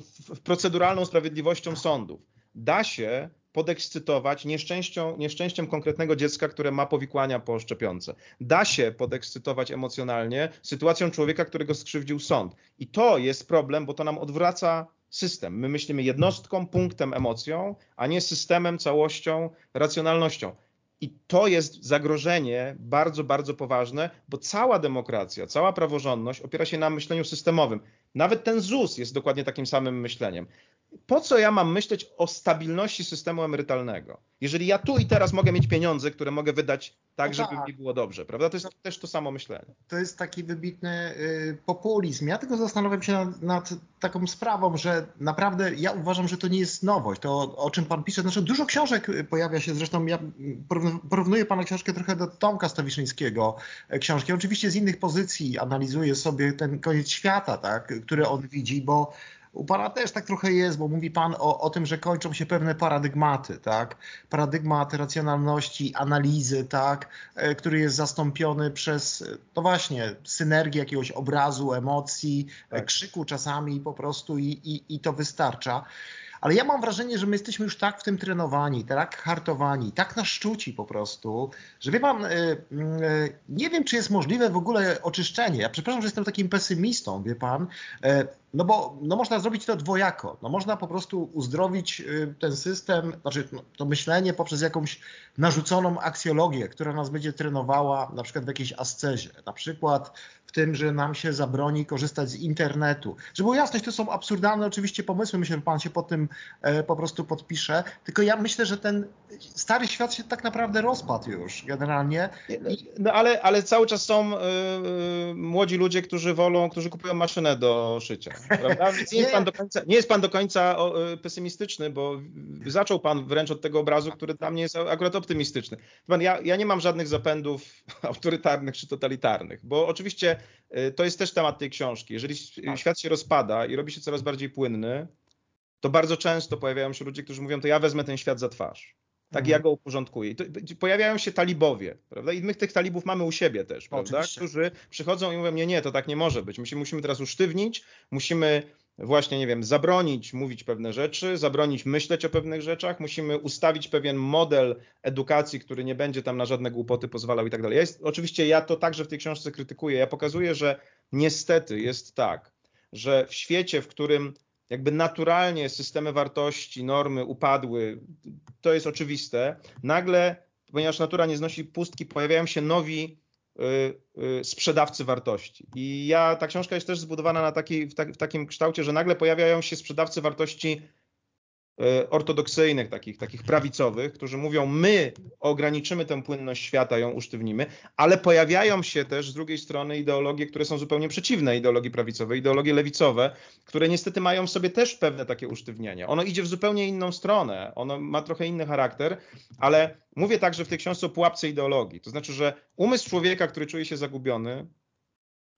C: proceduralną sprawiedliwością sądów. Da się podekscytować nieszczęścią, nieszczęściem konkretnego dziecka, które ma powikłania po szczepionce. Da się podekscytować emocjonalnie sytuacją człowieka, którego skrzywdził sąd. I to jest problem, bo to nam odwraca system. My myślimy jednostką, punktem, emocją, a nie systemem, całością, racjonalnością. I to jest zagrożenie bardzo, bardzo poważne, bo cała demokracja, cała praworządność opiera się na myśleniu systemowym. Nawet ten ZUS jest dokładnie takim samym myśleniem. Po co ja mam myśleć o stabilności systemu emerytalnego? Jeżeli ja tu i teraz mogę mieć pieniądze, które mogę wydać tak, no żeby tak. mi było dobrze, prawda? To jest no, też to samo myślenie.
B: To jest taki wybitny y, populizm. Ja tylko zastanawiam się nad, nad, taką sprawą, że naprawdę ja uważam, że to nie jest nowość. To o czym pan pisze, znaczy dużo książek pojawia się, zresztą ja porównuję pana książkę trochę do Tomka Stawiszyńskiego e, książki. Oczywiście z innych pozycji analizuję sobie ten koniec świata, tak, który on widzi, bo u Pana też tak trochę jest, bo mówi Pan o, o tym, że kończą się pewne paradygmaty, tak? Paradygmat racjonalności, analizy, tak? E, który jest zastąpiony przez, no właśnie, synergię jakiegoś obrazu, emocji, e, tak. krzyku czasami po prostu i, i, i to wystarcza. Ale ja mam wrażenie, że my jesteśmy już tak w tym trenowani, tak hartowani, tak naszczuci po prostu, że wie pan, e, nie wiem, czy jest możliwe w ogóle oczyszczenie. Ja przepraszam, że jestem takim pesymistą, wie pan, no bo no można zrobić to dwojako. No można po prostu uzdrowić y, ten system, znaczy no, to myślenie poprzez jakąś narzuconą aksjologię, która nas będzie trenowała na przykład w jakiejś ascezie. Na przykład tym, że nam się zabroni korzystać z internetu. Żeby było jasność, to są absurdalne oczywiście pomysły. Myślę, że pan się po tym e, po prostu podpisze. Tylko ja myślę, że ten stary świat się tak naprawdę rozpadł już generalnie.
C: I... No ale, ale cały czas są yy, młodzi ludzie, którzy wolą, którzy kupują maszynę do szycia. Nie, jest pan do końca, nie jest pan do końca pesymistyczny, bo zaczął pan wręcz od tego obrazu, który dla mnie jest akurat optymistyczny. Pan, ja, ja nie mam żadnych zapędów <laughs> autorytarnych czy totalitarnych, bo oczywiście to jest też temat tej książki. Jeżeli tak. świat się rozpada i robi się coraz bardziej płynny, to bardzo często pojawiają się ludzie, którzy mówią, to ja wezmę ten świat za twarz. Tak, mhm. ja go uporządkuję. I to, pojawiają się talibowie, prawda? I my tych talibów mamy u siebie też, prawda? Oczywiście. Którzy przychodzą i mówią, nie, nie, to tak nie może być. My się musimy teraz usztywnić, musimy właśnie, nie wiem, zabronić mówić pewne rzeczy, zabronić myśleć o pewnych rzeczach, musimy ustawić pewien model edukacji, który nie będzie tam na żadne głupoty pozwalał i tak dalej. Oczywiście ja to także w tej książce krytykuję. Ja pokazuję, że niestety jest tak, że w świecie, w którym jakby naturalnie systemy wartości, normy upadły, to jest oczywiste. Nagle, ponieważ natura nie znosi pustki, pojawiają się nowi sprzedawcy wartości. I ja, ta książka jest też zbudowana na taki, w, tak, w takim kształcie, że nagle pojawiają się sprzedawcy wartości ortodoksyjnych, takich, takich prawicowych, którzy mówią, my ograniczymy tę płynność świata, ją usztywnimy, ale pojawiają się też z drugiej strony ideologie, które są zupełnie przeciwne ideologii prawicowej, ideologie lewicowe, które niestety mają w sobie też pewne takie usztywnienia. Ono idzie w zupełnie inną stronę, ono ma trochę inny charakter, ale mówię także w tej książce o pułapce ideologii. To znaczy, że umysł człowieka, który czuje się zagubiony,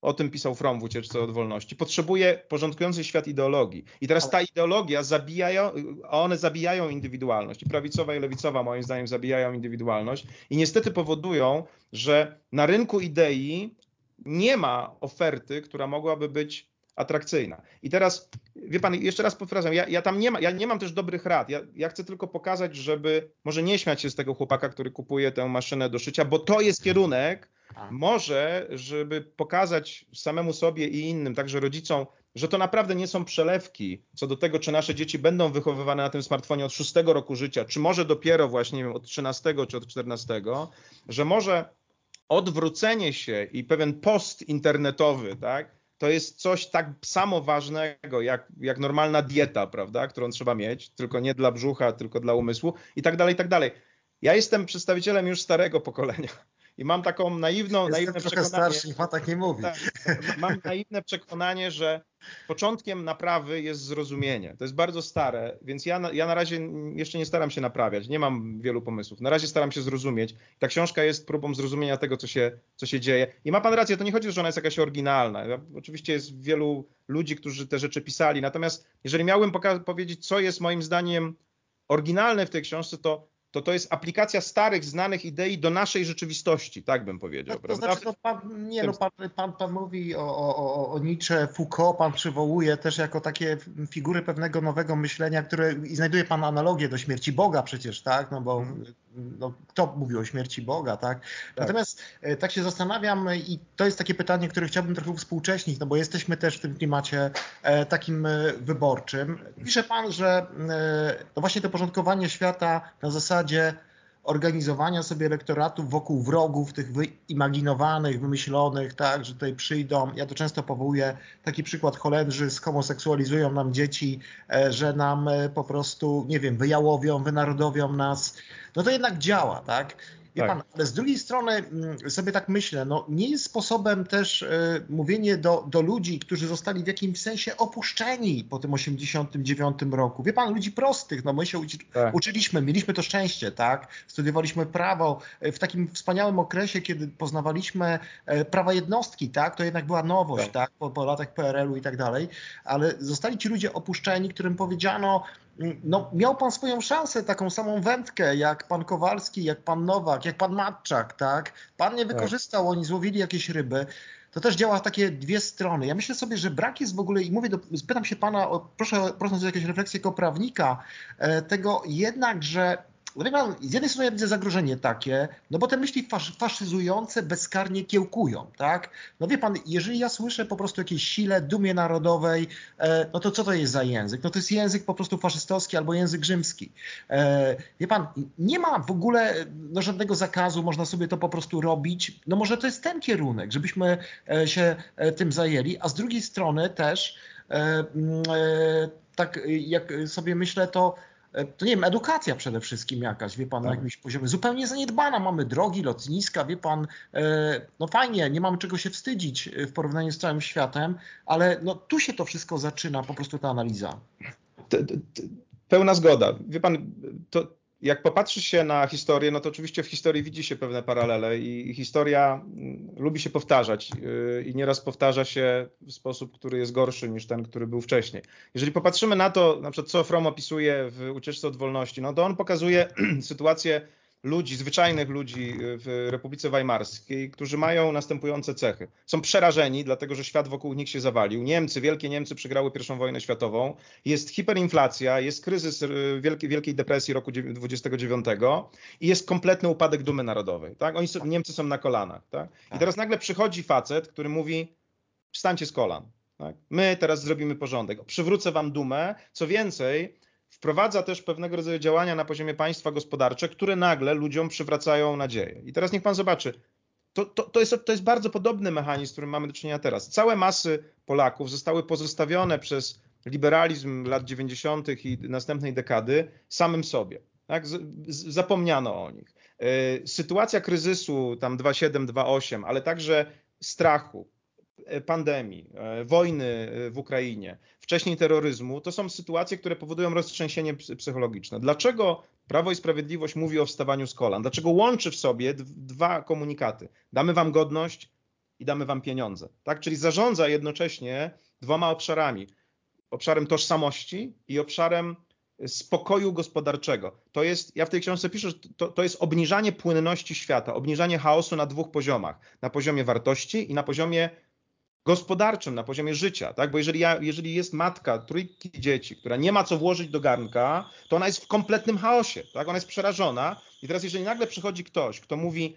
C: o tym pisał Fromm w Ucieczce od Wolności, potrzebuje porządkującej świat ideologii. I teraz ta ideologia zabija, one zabijają indywidualność. I prawicowa i lewicowa moim zdaniem zabijają indywidualność i niestety powodują, że na rynku idei nie ma oferty, która mogłaby być atrakcyjna. I teraz, wie pan, jeszcze raz powtarzam, ja, ja tam nie, ma, ja nie mam też dobrych rad. Ja, ja chcę tylko pokazać, żeby może nie śmiać się z tego chłopaka, który kupuje tę maszynę do szycia, bo to jest kierunek, może, żeby pokazać samemu sobie i innym, także rodzicom, że to naprawdę nie są przelewki co do tego, czy nasze dzieci będą wychowywane na tym smartfonie od 6 roku życia, czy może dopiero właśnie, nie wiem, od 13 czy od 14, że może odwrócenie się i pewien post internetowy, tak, to jest coś tak samo ważnego jak, jak normalna dieta, prawda, którą trzeba mieć, tylko nie dla brzucha, tylko dla umysłu i tak dalej, i tak dalej. Ja jestem przedstawicielem już starego pokolenia i mam taką naiwną, Jestem naiwne
B: trochę przekonanie. starszy, pan tak nie mówi. Tak,
C: mam naiwne przekonanie, że początkiem naprawy jest zrozumienie. To jest bardzo stare, więc ja, ja na razie jeszcze nie staram się naprawiać, nie mam wielu pomysłów. Na razie staram się zrozumieć. Ta książka jest próbą zrozumienia tego, co się, co się dzieje. I ma pan rację, to nie chodzi, że ona jest jakaś oryginalna. Oczywiście jest wielu ludzi, którzy te rzeczy pisali, natomiast jeżeli miałbym powiedzieć, co jest moim zdaniem oryginalne w tej książce, to to to jest aplikacja starych, znanych idei do naszej rzeczywistości, tak bym powiedział.
B: No, to znaczy, no, pan, nie, no, pan, pan, pan mówi o, o, o Nietzsche, Foucault, pan przywołuje też jako takie figury pewnego nowego myślenia, które i znajduje pan analogię do śmierci Boga przecież, tak? No bo hmm. No, kto mówił o śmierci Boga, tak? tak? Natomiast e, tak się zastanawiam i to jest takie pytanie, które chciałbym trochę współcześnić, no bo jesteśmy też w tym klimacie e, takim e, wyborczym. Pisze pan, że no właśnie to porządkowanie świata na zasadzie zasadzie organizowania sobie elektoratów wokół wrogów, tych wyimaginowanych, wymyślonych, tak, że tutaj przyjdą. Ja to często powołuję taki przykład Holendrzy skomoseksualizują nam dzieci, e, że nam e, po prostu, nie wiem, wyjałowią, wynarodowią nas. No to jednak działa, tak? Wie tak. pan, ale z drugiej strony mm, sobie tak myślę, no nie jest sposobem też y, mówienie do, do ludzi, którzy zostali w jakimś sensie opuszczeni po tym 89 roku. Wie pan, ludzi prostych, no my się uczy, tak. uczyliśmy, mieliśmy to szczęście, tak? Studiowaliśmy prawo e, w takim wspaniałym okresie, kiedy poznawaliśmy e, prawa jednostki, tak? To jednak była nowość, tak? tak? Po, po latach PRL-u i tak dalej, ale zostali ci ludzie opuszczeni, którym powiedziano, no, miał pan swoją szansę, taką samą wędkę, jak pan Kowalski, jak pan Nowak, jak pan Matczak, tak? Pan nie tak. wykorzystał, tak. oni złowili jakieś ryby. To też działa w takie dwie strony. Ja myślę sobie, że brak jest w ogóle, i mówię, do, pytam się pana, o, proszę, proszę o jakieś refleksje jako prawnika, e, tego jednak, że pan, z jednej strony ja widzę zagrożenie takie, no bo te myśli faszyzujące bezkarnie kiełkują, tak? No wie pan, jeżeli ja słyszę po prostu jakieś sile, dumie narodowej, e, no to co to jest za język? No to jest język po prostu faszystowski albo język rzymski. E, wie pan, nie ma w ogóle no, żadnego zakazu, można sobie to po prostu robić. No może to jest ten kierunek, żebyśmy e, się e, tym zajęli, a z drugiej strony też e, e, tak jak sobie myślę, to E, to nie wiem, edukacja przede wszystkim jakaś, wie pan, tak. na jakimś poziomie. Zupełnie zaniedbana. Mamy drogi, lotniska, wie pan, e, no fajnie, nie mamy czego się wstydzić w porównaniu z całym światem, ale no tu się to wszystko zaczyna, po prostu ta analiza.
C: Pełna zgoda. Wie pan, to jak popatrzy się na historię, no to oczywiście w historii widzi się pewne paralele i historia mm, lubi się powtarzać y, i nieraz powtarza się w sposób, który jest gorszy niż ten, który był wcześniej. Jeżeli popatrzymy na to, na przykład co Fromm opisuje w Ucieczce od Wolności, no to on pokazuje <clears throat> sytuację ludzi, zwyczajnych ludzi w Republice Weimarskiej, którzy mają następujące cechy. Są przerażeni, dlatego że świat wokół nich się zawalił. Niemcy, wielkie Niemcy przegrały I wojnę światową. Jest hiperinflacja, jest kryzys y, Wielkiej, Wielkiej Depresji roku 29 i jest kompletny upadek dumy narodowej. Tak? Oni są, Niemcy są na kolanach. Tak? I tak. teraz nagle przychodzi facet, który mówi wstańcie z kolan. Tak? My teraz zrobimy porządek. Przywrócę wam dumę. Co więcej, wprowadza też pewnego rodzaju działania na poziomie państwa gospodarcze, które nagle ludziom przywracają nadzieję. I teraz niech pan zobaczy, to, to, to, jest, to jest bardzo podobny mechanizm, z którym mamy do czynienia teraz. Całe masy Polaków zostały pozostawione przez liberalizm lat 90. i następnej dekady samym sobie. Tak? Z, z, zapomniano o nich. Yy, sytuacja kryzysu tam 2,7, 2,8, ale także strachu, pandemii, e, wojny e, w Ukrainie, wcześniej terroryzmu, to są sytuacje, które powodują roztrzęsienie psychologiczne. Dlaczego Prawo i Sprawiedliwość mówi o wstawaniu z kolan? Dlaczego łączy w sobie dwa komunikaty? Damy wam godność i damy wam pieniądze. Tak? Czyli zarządza jednocześnie dwoma obszarami. Obszarem tożsamości i obszarem spokoju gospodarczego. To jest, ja w tej książce piszę, że to, to jest obniżanie płynności świata, obniżanie chaosu na dwóch poziomach. Na poziomie wartości i na poziomie gospodarczym, na poziomie życia, tak? Bo jeżeli, ja, jeżeli jest matka trójki dzieci, która nie ma co włożyć do garnka, to ona jest w kompletnym chaosie, tak? Ona jest przerażona i teraz jeżeli nagle przychodzi ktoś, kto mówi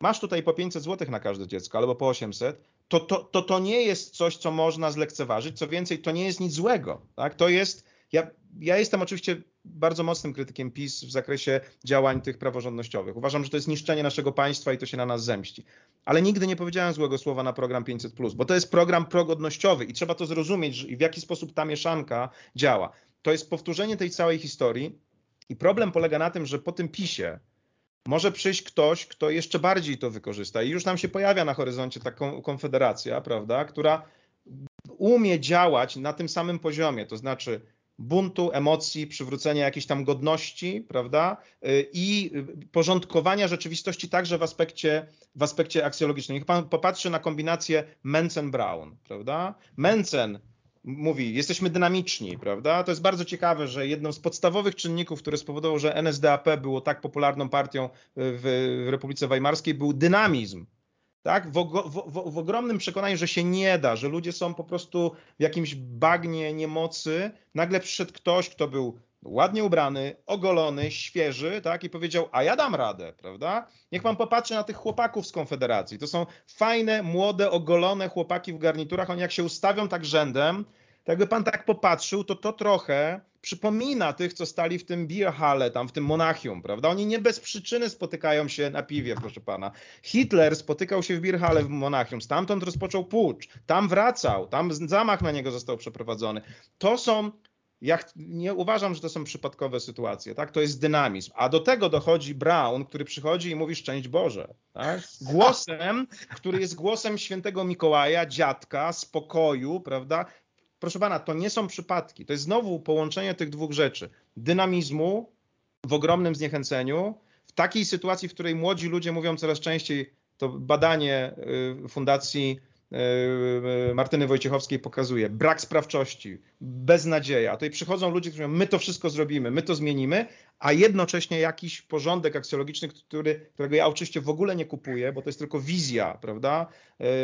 C: masz tutaj po 500 zł na każde dziecko albo po 800, to to, to to nie jest coś, co można zlekceważyć, co więcej, to nie jest nic złego, tak? To jest, ja, ja jestem oczywiście bardzo mocnym krytykiem PiS w zakresie działań tych praworządnościowych. Uważam, że to jest niszczenie naszego państwa i to się na nas zemści. Ale nigdy nie powiedziałem złego słowa na program 500, bo to jest program progodnościowy i trzeba to zrozumieć, w jaki sposób ta mieszanka działa. To jest powtórzenie tej całej historii i problem polega na tym, że po tym PiSie może przyjść ktoś, kto jeszcze bardziej to wykorzysta. I już nam się pojawia na horyzoncie taką konfederacja, prawda, która umie działać na tym samym poziomie, to znaczy buntu, emocji, przywrócenia jakiejś tam godności, prawda? Y, I porządkowania rzeczywistości także w aspekcie, w aspekcie aksjologicznym. Niech pan popatrzy na kombinację Mencen-Brown, prawda? Mencen mówi, jesteśmy dynamiczni, prawda? To jest bardzo ciekawe, że jedną z podstawowych czynników, który spowodował, że NSDAP było tak popularną partią w Republice Weimarskiej, był dynamizm tak? W, w, w, ogromnym przekonaniu, że się nie da, że ludzie są po prostu w jakimś bagnie niemocy. Nagle przyszedł ktoś, kto był ładnie ubrany, ogolony, świeży, tak? I powiedział, a ja dam radę, prawda? Niech pan popatrzy na tych chłopaków z Konfederacji. To są fajne, młode, ogolone chłopaki w garniturach. Oni jak się ustawią tak rzędem, to jakby pan tak popatrzył, to to trochę przypomina tych, co stali w tym beer tam w tym Monachium, prawda? Oni nie bez przyczyny spotykają się na piwie, proszę pana. Hitler spotykał się w beer w Monachium, stamtąd rozpoczął pucz, tam wracał, tam zamach na niego został przeprowadzony. To są ja nie uważam, że to są przypadkowe sytuacje, tak? To jest dynamizm. A do tego dochodzi Brown, który przychodzi i mówi szczęść Boże. Tak? Głosem, który jest głosem świętego Mikołaja, dziadka, spokoju, prawda? Proszę pana, to nie są przypadki. To jest znowu połączenie tych dwóch rzeczy. Dynamizmu w ogromnym zniechęceniu, w takiej sytuacji, w której młodzi ludzie mówią coraz częściej, to badanie y, Fundacji y, Martyny Wojciechowskiej pokazuje brak sprawczości, beznadzieja. Tutaj przychodzą ludzie, którzy mówią, my to wszystko zrobimy, my to zmienimy, a jednocześnie jakiś porządek aksjologiczny, który, którego ja oczywiście w ogóle nie kupuję, bo to jest tylko wizja, prawda?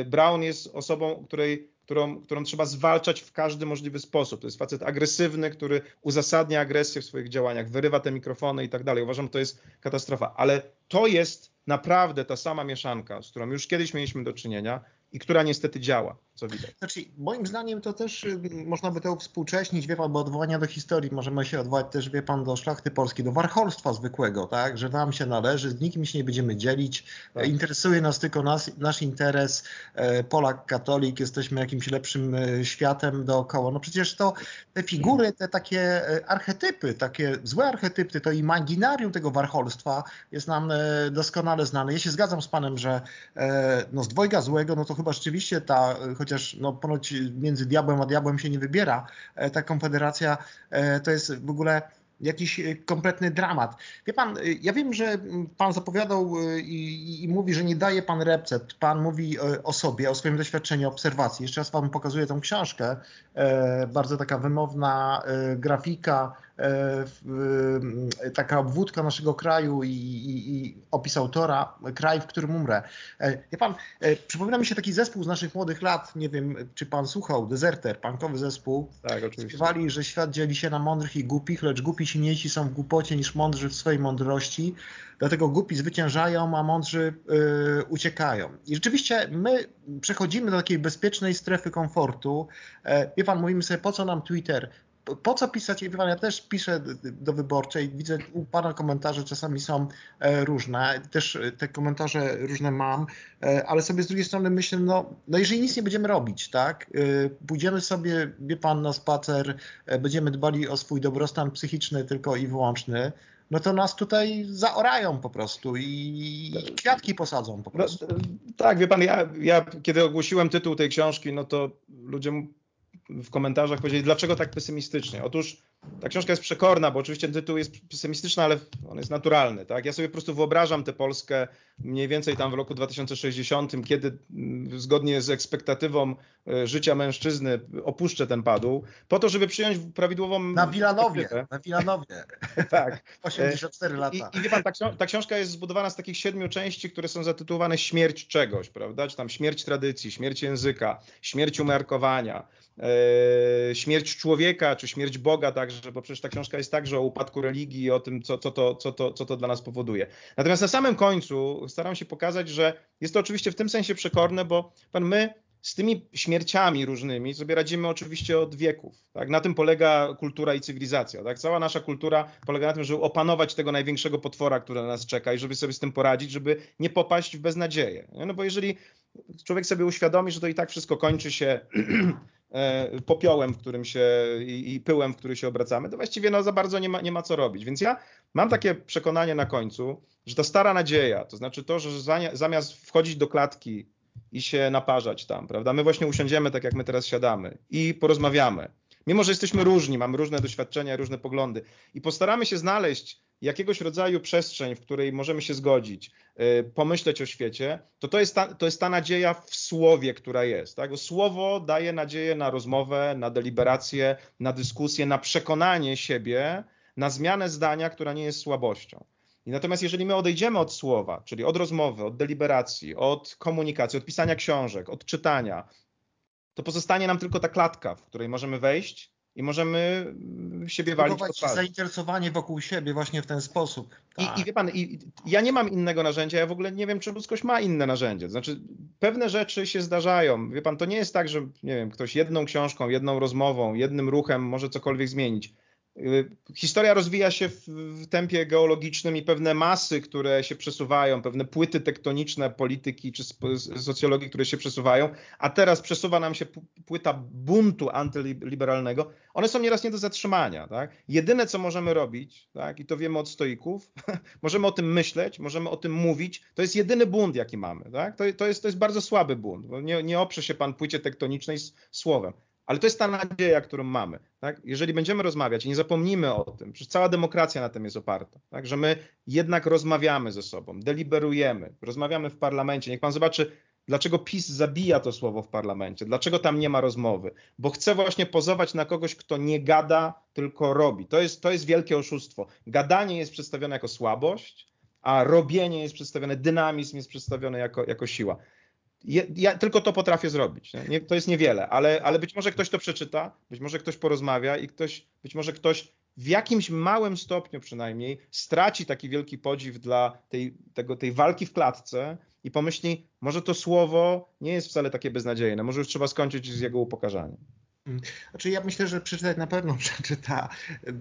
C: Y, Brown jest osobą, której którą, którą trzeba zwalczać w każdy możliwy sposób. To jest facet agresywny, który uzasadnia agresję w swoich działaniach, wyrywa te mikrofony i tak dalej. Uważam, to jest katastrofa. Ale to jest naprawdę ta sama mieszanka, z którą już kiedyś mieliśmy do czynienia i która niestety działa, co widać.
B: Znaczy, moim zdaniem to też y, można by to współcześnić, wie pan, bo odwołania do historii możemy się odwołać też, wie pan, do szlachty polskiej, do warcholstwa zwykłego, tak, że nam się należy, z nikim się nie będziemy dzielić, tak. interesuje nas tylko nas, nasz interes, e, Polak, katolik, jesteśmy jakimś lepszym e, światem dookoła. No przecież to te figury, te takie e, archetypy, takie złe archetypy, to imaginarium tego warcholstwa jest nam doskonale znane. Ja się zgadzam z panem, że no z dwojga złego, no to chyba chyba rzeczywiście ta, chociaż no ponoć między diabłem a diabłem się nie wybiera, e, ta konfederacja e, to jest w ogóle jakiś e, kompletny dramat. Wie pan, ja wiem, że pan zapowiadał i, i, mówi, że nie daje pan recept. Pan mówi o sobie, o swoim doświadczeniu, obserwacji. Jeszcze raz panu pokazuję tą książkę. Bardzo taka wymowna grafika, taka obwódka naszego kraju i, i, i, opis autora, kraj, w którym umrę. E, wie pan, przypomina mi się taki zespół z naszych młodych lat, nie wiem, czy pan słuchał, Deserter, punkowy zespół.
C: Tak, oczywiście.
B: Śpiewali, że świat dzieli się na mądrych i głupich, lecz głupi silniejsi są w głupocie niż mądrzy w swojej mądrości. Dlatego głupi zwyciężają, a mądrzy yy, uciekają. I rzeczywiście my przechodzimy do takiej bezpiecznej strefy komfortu. Wie pan, mówimy sobie, po co nam Twitter? Po co pisać, ja też piszę do wyborczej, widzę u Pana komentarze czasami są e, różne, też e, te komentarze różne mam, e, ale sobie z drugiej strony myślę, no, no jeżeli nic nie będziemy robić, tak, pójdziemy sobie, wie Pan, na spacer, będziemy dbali o swój dobrostan psychiczny tylko i wyłączny, no to nas tutaj zaorają po prostu i kwiatki posadzą po prostu. No,
C: tak, wie pan, ja, ja kiedy ogłosiłem tytuł tej książki, no to ludzie w komentarzach powiedzieli, dlaczego tak pesymistycznie. Otóż ta książka jest przekorna, bo oczywiście tytuł jest pesymistyczny, ale on jest naturalny. Tak? Ja sobie po prostu wyobrażam tę Polskę mniej więcej tam w roku 2060, kiedy mm, zgodnie z ekspektatywą e, życia mężczyzny opuszczę ten padł, po to, żeby przyjąć prawidłową...
B: Na Wilanowie, na Wilanowie. <laughs>
C: tak. <laughs>
B: 84 lata.
C: I, i wie pan, ta, ta, książka jest zbudowana z takich siedmiu części, które są zatytułowane Śmierć czegoś, prawda? Czy tam śmierć tradycji, śmierć języka, śmierć umiarkowania, e, śmierć człowieka, czy śmierć Boga także, bo przecież ta książka jest także o upadku religii i o tym, co, co, to, co, to, co to dla nas powoduje. Natomiast na samym końcu staram się pokazać, że jest to oczywiście w tym sensie przekorne, bo pan my z tymi śmierciami różnymi sobie radzimy oczywiście od wieków. Tak? Na tym polega kultura i cywilizacja. Tak? Cała nasza kultura polega na tym, żeby opanować tego największego potwora, który na nas czeka i żeby sobie z tym poradzić, żeby nie popaść w beznadzieję. No bo jeżeli człowiek sobie uświadomi, że to i tak wszystko kończy się e, <clears throat> popiołem, w którym się i, i, pyłem, w który się obracamy, to właściwie no za bardzo nie ma, nie ma co robić. Więc ja mam takie przekonanie na końcu, że ta stara nadzieja, to znaczy to, że zamiast wchodzić do klatki i się naparzać tam, prawda, my właśnie usiądziemy tak, jak my teraz siadamy i porozmawiamy. Mimo, że jesteśmy różni, mamy różne doświadczenia, różne poglądy i postaramy się znaleźć jakiegoś rodzaju przestrzeń, w której możemy się zgodzić, y, pomyśleć o świecie, to to jest ta, to jest ta nadzieja w słowie, która jest. Tak? Słowo daje nadzieję na rozmowę, na deliberację, na dyskusję, na przekonanie siebie, na zmianę zdania, która nie jest słabością. I natomiast jeżeli my odejdziemy od słowa, czyli od rozmowy, od deliberacji, od komunikacji, od pisania książek, od czytania, to pozostanie nam tylko ta klatka, w której możemy wejść i możemy siebie walić po
B: zainteresowanie wokół siebie właśnie w ten sposób.
C: Tak. I, I wie pan, i, ja nie mam innego narzędzia, ja w ogóle nie wiem, czy ludzkość ma inne narzędzie. Znaczy, pewne rzeczy się zdarzają. Wie pan, to nie jest tak, że nie wiem, ktoś jedną książką, jedną rozmową, jednym ruchem może cokolwiek zmienić. Historia rozwija się w, w, tempie geologicznym i pewne masy, które się przesuwają, pewne płyty tektoniczne polityki czy socjologii, które się przesuwają, a teraz przesuwa nam się płyta buntu antyliberalnego, one są nieraz nie do zatrzymania. Tak? Jedyne, co możemy robić, tak, i to wiemy od stoików, <laughs> możemy o tym myśleć, możemy o tym mówić, to jest jedyny bunt, jaki mamy. Tak? To, to, jest, to jest bardzo słaby bunt, bo nie, nie oprze się pan płycie tektonicznej z słowem. Ale to jest ta nadzieja, którą mamy. Tak? Jeżeli będziemy rozmawiać i nie zapomnimy o tym, przecież cała demokracja na tym jest oparta, tak? że my jednak rozmawiamy ze sobą, deliberujemy, rozmawiamy w parlamencie. Niech pan zobaczy, dlaczego PiS zabija to słowo w parlamencie, dlaczego tam nie ma rozmowy, bo chce właśnie pozować na kogoś, kto nie gada, tylko robi. To jest, to jest wielkie oszustwo. Gadanie jest przedstawione jako słabość, a robienie jest przedstawione, dynamizm jest przedstawiony jako, jako siła ja tylko to potrafię zrobić. Nie? to jest niewiele, ale, ale być może ktoś to przeczyta, być może ktoś porozmawia i ktoś, być może ktoś w jakimś małym stopniu przynajmniej straci taki wielki podziw dla tej, tego, tej walki w klatce i pomyśli, może to słowo nie jest wcale takie beznadziejne, może już trzeba skończyć z jego upokarzaniem.
B: Znaczy ja myślę, że przeczytać na pewno <laughs> przeczyta,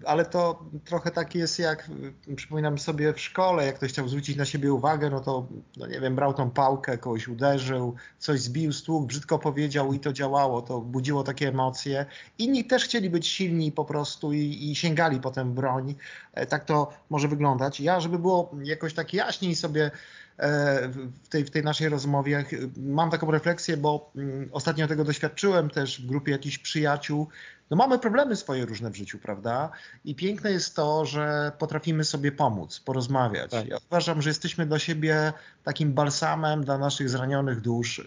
B: ale to trochę tak jest jak, przypominam sobie w szkole, jak ktoś chciał zwrócić na siebie uwagę, no to, no nie wiem, brał tą pałkę, kogoś uderzył, coś zbił, stłuk, brzydko powiedział i to działało, to budziło takie emocje. Inni też chcieli być silni po prostu i, i sięgali potem broń. E, tak to może wyglądać. Ja, żeby było jakoś tak jaśniej sobie w tej, w tej naszej rozmowie. Mam taką refleksję, bo mm, ostatnio tego doświadczyłem też w grupie jakichś przyjaciół. No mamy problemy swoje różne w życiu, prawda? I piękne jest to, że potrafimy sobie pomóc, porozmawiać. Tak. Ja uważam, że jesteśmy dla siebie takim balsamem dla naszych zranionych dusz.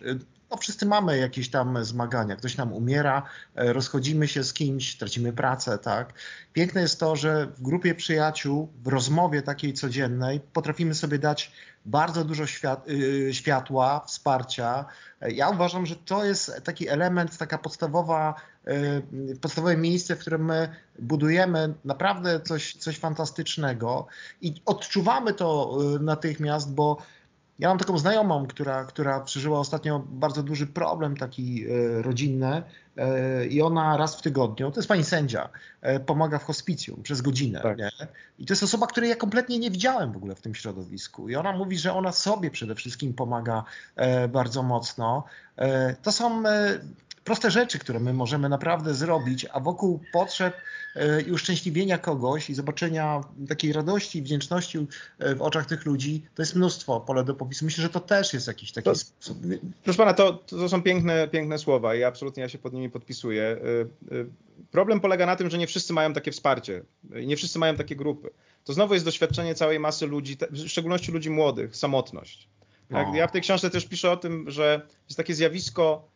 B: No wszyscy mamy jakieś tam zmagania. Ktoś nam umiera, e, rozchodzimy się z kimś, tracimy pracę, tak? Piękne jest to, że w grupie przyjaciół, w rozmowie takiej codziennej potrafimy sobie dać bardzo dużo y, światła, wsparcia. Ja uważam, że to jest taki element, taka podstawowa, y, podstawowe miejsce, w którym my budujemy naprawdę coś, coś fantastycznego i odczuwamy to y, natychmiast, bo ja mam taką znajomą, która, która przeżyła ostatnio bardzo duży problem taki e, rodzinny i ona raz w tygodniu, to jest pani sędzia, pomaga w hospicjum przez godzinę. Tak. I to jest osoba, której ja kompletnie nie widziałem w ogóle w tym środowisku. I ona mówi, że ona sobie przede wszystkim pomaga bardzo mocno. To są proste rzeczy, które my możemy naprawdę zrobić, a wokół potrzeb e, i uszczęśliwienia kogoś i zobaczenia takiej radości i wdzięczności e, w oczach tych ludzi, to jest mnóstwo pole do popisu. Myślę, że to też jest jakiś taki to, sposób.
C: Proszę pana, to, to są piękne, piękne słowa i absolutnie ja się pod nimi podpisuję. E, problem polega na tym, że nie wszyscy mają takie wsparcie, nie wszyscy mają takie grupy. To znowu jest doświadczenie całej masy ludzi, w szczególności ludzi młodych, samotność. Tak? Ja w tej książce też piszę o tym, że jest takie zjawisko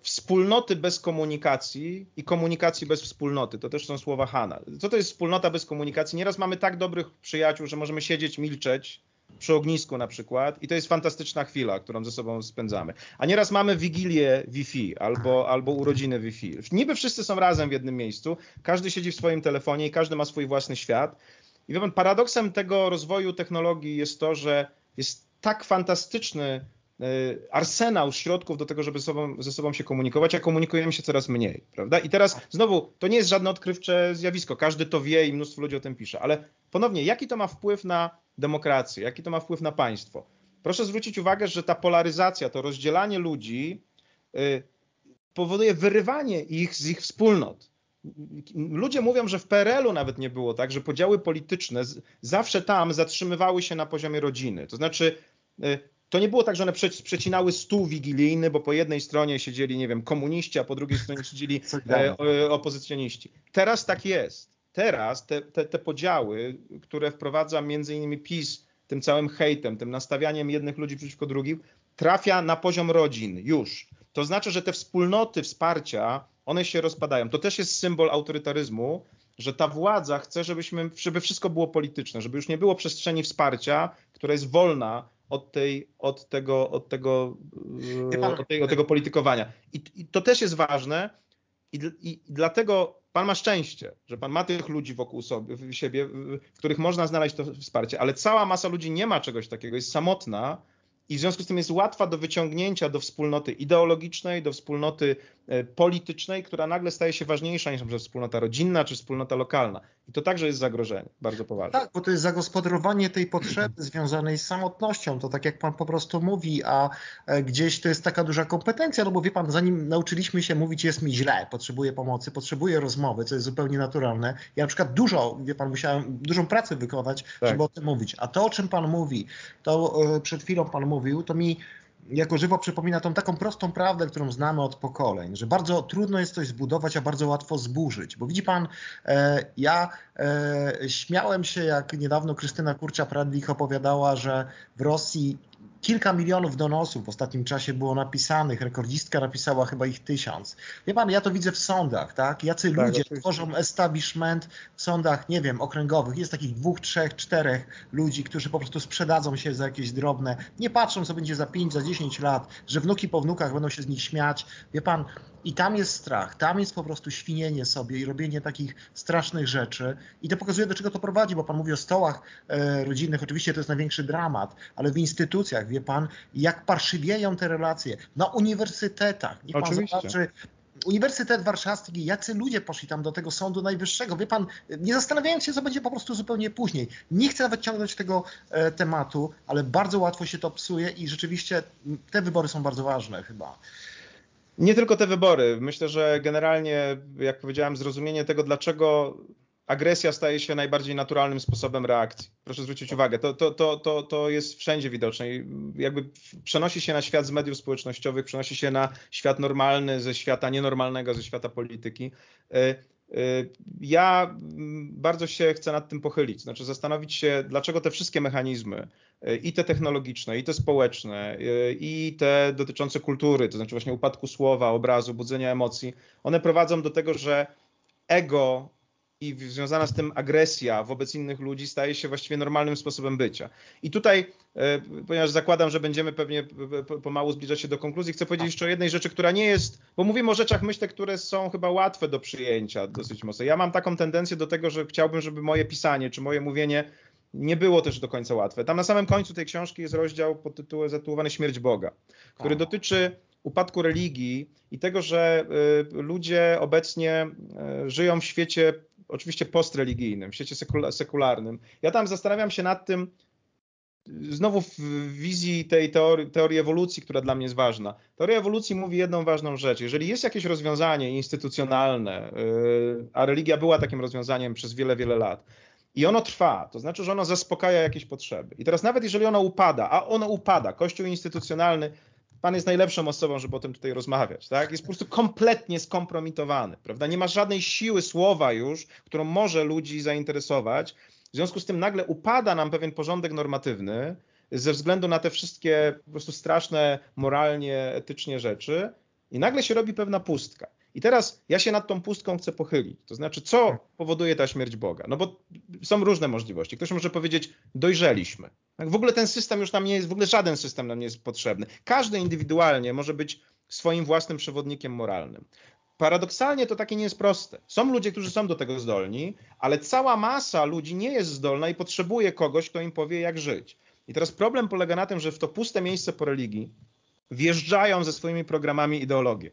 C: wspólnoty bez komunikacji i komunikacji bez wspólnoty. To też są słowa Hana. Co to jest wspólnota bez komunikacji? Nieraz mamy tak dobrych przyjaciół, że możemy siedzieć, milczeć przy ognisku na przykład i to jest fantastyczna chwila, którą ze sobą spędzamy. A nieraz mamy wigilię Wi-Fi albo, albo urodziny Wi-Fi. Niby wszyscy są razem w jednym miejscu, każdy siedzi w swoim telefonie i każdy ma swój własny świat. I wie pan, paradoksem tego rozwoju technologii jest to, że jest tak fantastyczny E, arsenał środków do tego, żeby ze sobą, ze sobą się komunikować, a komunikujemy się coraz mniej, prawda? I teraz znowu, to nie jest żadne odkrywcze zjawisko, każdy to wie i mnóstwo ludzi o tym pisze, ale ponownie, jaki to ma wpływ na demokrację, jaki to ma wpływ na państwo? Proszę zwrócić uwagę, że ta polaryzacja, to rozdzielanie ludzi y, powoduje wyrywanie ich z ich wspólnot. Ludzie mówią, że w PRL-u nawet nie było tak, że podziały polityczne zawsze tam zatrzymywały się na poziomie rodziny. To znaczy, y, to nie było tak, że one przecinały stół wigilijny, bo po jednej stronie siedzieli, nie wiem, komuniści, a po drugiej stronie siedzieli e, opozycjoniści. Teraz tak jest. Teraz te, te, te podziały, które wprowadza między innymi PiS tym całym hejtem, tym nastawianiem jednych ludzi przeciwko drugim, trafia na poziom rodzin już. To znaczy, że te wspólnoty wsparcia, one się rozpadają. To też jest symbol autorytaryzmu, że ta władza chce, żebyśmy, żeby wszystko było polityczne, żeby już nie było przestrzeni wsparcia, która jest wolna od, tej, od, tego, od, tego, od, tej, od tego politykowania. I, I, to też jest ważne i, i, dlatego pan ma szczęście, że pan ma tych ludzi wokół sobie, siebie, w których można znaleźć to wsparcie, ale cała masa ludzi nie ma czegoś takiego, jest samotna i w związku z tym jest łatwa do wyciągnięcia do wspólnoty ideologicznej, do wspólnoty e, politycznej, która nagle staje się ważniejsza niż np. wspólnota rodzinna czy wspólnota lokalna. I to także jest zagrożenie, bardzo poważne.
B: Tak, bo to jest zagospodarowanie tej potrzeby <clears throat> związanej z samotnością, to tak jak pan po prostu mówi, a e, gdzieś to jest taka duża kompetencja, no bo wie pan, zanim nauczyliśmy się mówić jest mi źle, potrzebuję pomocy, potrzebuję rozmowy, co jest zupełnie naturalne. Ja na przykład dużo, wie pan, musiałem dużą pracę wykonać, tak. żeby o tym mówić. A to, o czym pan mówi, to e, przed chwilą pan mówił, to mi jako żywo przypomina tą taką prostą prawdę, którą znamy od pokoleń, że bardzo trudno jest coś zbudować, a bardzo łatwo zburzyć. Bo widzi pan, e, ja e, śmiałem się, jak niedawno Krystyna Kurcza-Pradlich opowiadała, że w Rosji kilka milionów donosów w ostatnim czasie było napisanych, rekordzistka napisała chyba ich tysiąc. Wie pan, ja to widzę w sądach, tak? Jacy tak, ludzie oczywiście. tworzą establishment w sądach, nie wiem, okręgowych. Jest takich dwóch, trzech, czterech ludzi, którzy po prostu sprzedadzą się za jakieś drobne, nie patrzą, co będzie za pięć, za dziesięć lat, że wnuki po wnukach będą się z nich śmiać. Wie pan, i tam jest strach, tam jest po prostu świnienie sobie i robienie takich strasznych rzeczy. I to pokazuje, do czego to prowadzi, bo pan mówi o stołach e, rodzinnych, oczywiście to jest największy dramat, ale w instytucjach, wie pan, jak parszywieją te relacje. Na uniwersytetach, niech pan oczywiście. zobaczy, Uniwersytet Warszawski, jacy ludzie poszli tam do tego Sądu Najwyższego. Wie pan, nie zastanawiając się, co będzie po prostu zupełnie później. Nie chcę nawet ciągnąć tego e, tematu, ale bardzo łatwo się to psuje i rzeczywiście te wybory są bardzo ważne chyba.
C: Nie tylko te wybory. Myślę, że generalnie, jak powiedziałem, zrozumienie tego, dlaczego agresja staje się najbardziej naturalnym sposobem reakcji. Proszę zwrócić uwagę, to, to, to, to, to jest wszędzie widoczne. Jakby przenosi się na świat z mediów społecznościowych, przenosi się na świat normalny, ze świata nienormalnego, ze świata polityki. E, Y, ja bardzo się chcę nad tym pochylić, znaczy zastanowić się, dlaczego te wszystkie mechanizmy, y, i te technologiczne, i te społeczne, i te dotyczące kultury, to znaczy właśnie upadku słowa, obrazu, budzenia emocji, one prowadzą do tego, że ego i związana z tym agresja wobec innych ludzi staje się właściwie normalnym sposobem bycia. I tutaj, e, ponieważ zakładam, że będziemy pewnie pomału zbliżać się do konkluzji, chcę powiedzieć jeszcze o jednej rzeczy, która nie jest, bo mówimy o rzeczach, myślę, które są chyba łatwe do przyjęcia dosyć mocno. Ja mam taką tendencję do tego, że chciałbym, żeby moje pisanie czy moje mówienie nie było też do końca łatwe. Tam na samym końcu tej książki jest rozdział pod tytułem zatytułowany Śmierć Boga, który dotyczy upadku religii i tego, że y, ludzie obecnie y, żyją w świecie oczywiście postreligijnym, w świecie sekularnym. Ja tam zastanawiam się nad tym, znowu w wizji tej teorii, teorii, ewolucji, która dla mnie jest ważna. Teoria ewolucji mówi jedną ważną rzecz. Jeżeli jest jakieś rozwiązanie instytucjonalne, y, a religia była takim rozwiązaniem przez wiele, wiele lat, i ono trwa, to znaczy, że ono zaspokaja jakieś potrzeby. I teraz nawet jeżeli ono upada, a ono upada, kościół instytucjonalny pan jest najlepszą osobą, żeby o tym tutaj rozmawiać, tak? Jest po prostu kompletnie skompromitowany, prawda? Nie ma żadnej siły słowa już, którą może ludzi zainteresować. W związku z tym nagle upada nam pewien porządek normatywny ze względu na te wszystkie po prostu straszne moralnie, etycznie rzeczy i nagle się robi pewna pustka. I teraz ja się nad tą pustką chcę pochylić. To znaczy, co powoduje ta śmierć Boga? No bo są różne możliwości. Ktoś może powiedzieć, dojrzeliśmy. Tak, w ogóle ten system już nam nie jest, w ogóle żaden system nam nie jest potrzebny. Każdy indywidualnie może być swoim własnym przewodnikiem moralnym. Paradoksalnie to takie nie jest proste. Są ludzie, którzy są do tego zdolni, ale cała masa ludzi nie jest zdolna i potrzebuje kogoś, kto im powie, jak żyć. I teraz problem polega na tym, że w to puste miejsce po religii wjeżdżają ze swoimi programami ideologie.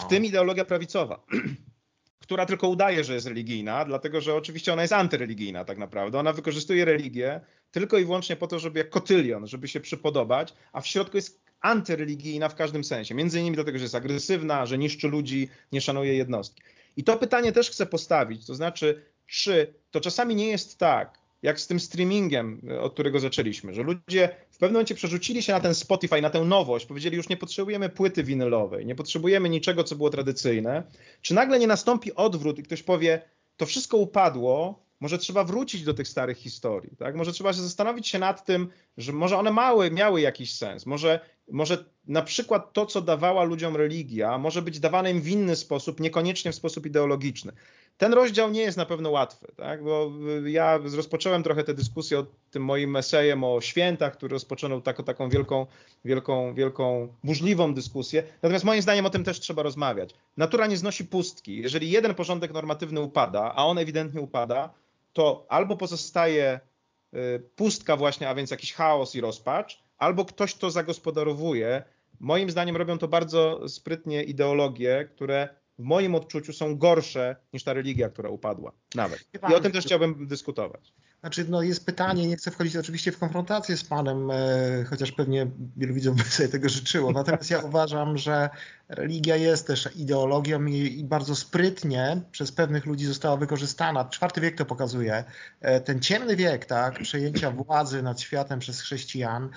C: W tym ideologia prawicowa, <clears throat> która tylko udaje, że jest religijna, dlatego że oczywiście ona jest antyreligijna tak naprawdę. Ona wykorzystuje religię tylko i wyłącznie po to, żeby jak kotylion, żeby się przypodobać, a w środku jest antyreligijna w każdym sensie. Między innymi dlatego, że jest agresywna, że niszczy ludzi, nie szanuje jednostki. I to pytanie też chcę postawić, to znaczy, czy to czasami nie jest tak, jak z tym streamingiem, od którego zaczęliśmy, że ludzie w pewnym momencie przerzucili się na ten Spotify, na tę nowość, powiedzieli już nie potrzebujemy płyty winylowej, nie potrzebujemy niczego, co było tradycyjne. Czy nagle nie nastąpi odwrót i ktoś powie, to wszystko upadło, może trzeba wrócić do tych starych historii, tak? Może trzeba się zastanowić się nad tym, że może one mały, miały jakiś sens, może, może na przykład to, co dawała ludziom religia, może być dawane im w inny sposób, niekoniecznie w sposób ideologiczny. Ten rozdział nie jest na pewno łatwy, tak? bo ja rozpocząłem trochę tę dyskusję o tym moim esejem o świętach, który rozpoczął taką, taką wielką, wielką, wielką, burzliwą dyskusję. Natomiast moim zdaniem o tym też trzeba rozmawiać. Natura nie znosi pustki. Jeżeli jeden porządek normatywny upada, a on ewidentnie upada, to albo pozostaje y, pustka właśnie, a więc jakiś chaos i rozpacz, albo ktoś to zagospodarowuje. Moim zdaniem robią to bardzo sprytnie ideologie, które w moim odczuciu są gorsze niż ta religia, która upadła nawet. I o tym też chciałbym dyskutować.
B: Znaczy, no jest pytanie, nie chcę wchodzić oczywiście w konfrontację z panem, e, chociaż pewnie wielu widzów by sobie tego życzyło. Natomiast ja uważam, że religia jest też ideologią i, i bardzo sprytnie przez pewnych ludzi została wykorzystana. Czwarty wiek to pokazuje. E, ten ciemny wiek, tak, przejęcia władzy nad światem przez chrześcijan.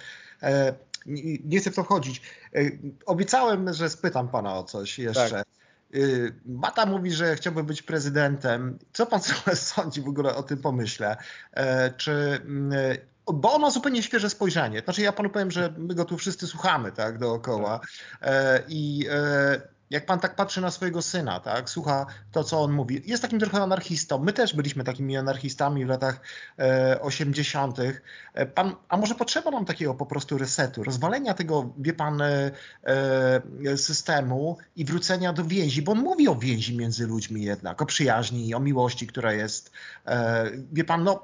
B: E, nie, nie chcę w to wchodzić. E, obiecałem, że spytam pana o coś jeszcze. Tak. Bata y, mówi, że chciałby być prezydentem. Co pan <laughs> sądzi w ogóle o tym pomyśle? E, czy, mm, bo on ma zupełnie świeże spojrzenie. Znaczy ja panu powiem, że my go tu wszyscy słuchamy tak dookoła tak. E, i e, jak pan tak patrzy na swojego syna, tak, słucha to, co on mówi, jest takim trochę anarchistą. My też byliśmy takimi anarchistami w latach e, 80. E, pan, a może potrzeba nam takiego po prostu resetu, rozwalenia tego, wie pan, e, e, systemu i wrócenia do więzi, bo on mówi o więzi między ludźmi jednak, o przyjaźni, o miłości, która jest, e, wie pan, no,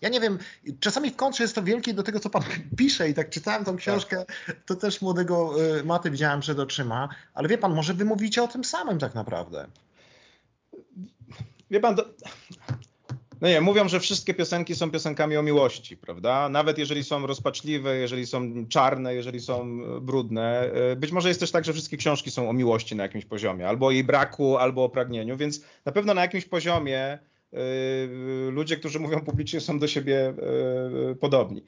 B: ja nie wiem, czasami w kontrze jest to wielkie do tego, co pan <laughs> pisze i tak czytałem tą książkę, to też młodego e, Maty widziałem przed oczyma, ale wie pan, może wy mówicie o tym samym tak naprawdę.
C: Wie pan, no nie, mówią, że wszystkie piosenki są piosenkami o miłości, prawda? Nawet jeżeli są rozpaczliwe, jeżeli są czarne, jeżeli są brudne. E, być może jest też tak, że wszystkie książki są o miłości na jakimś poziomie, albo o jej braku, albo o pragnieniu, więc na pewno na jakimś poziomie yy, ludzie, którzy mówią publicznie, są do siebie podobni.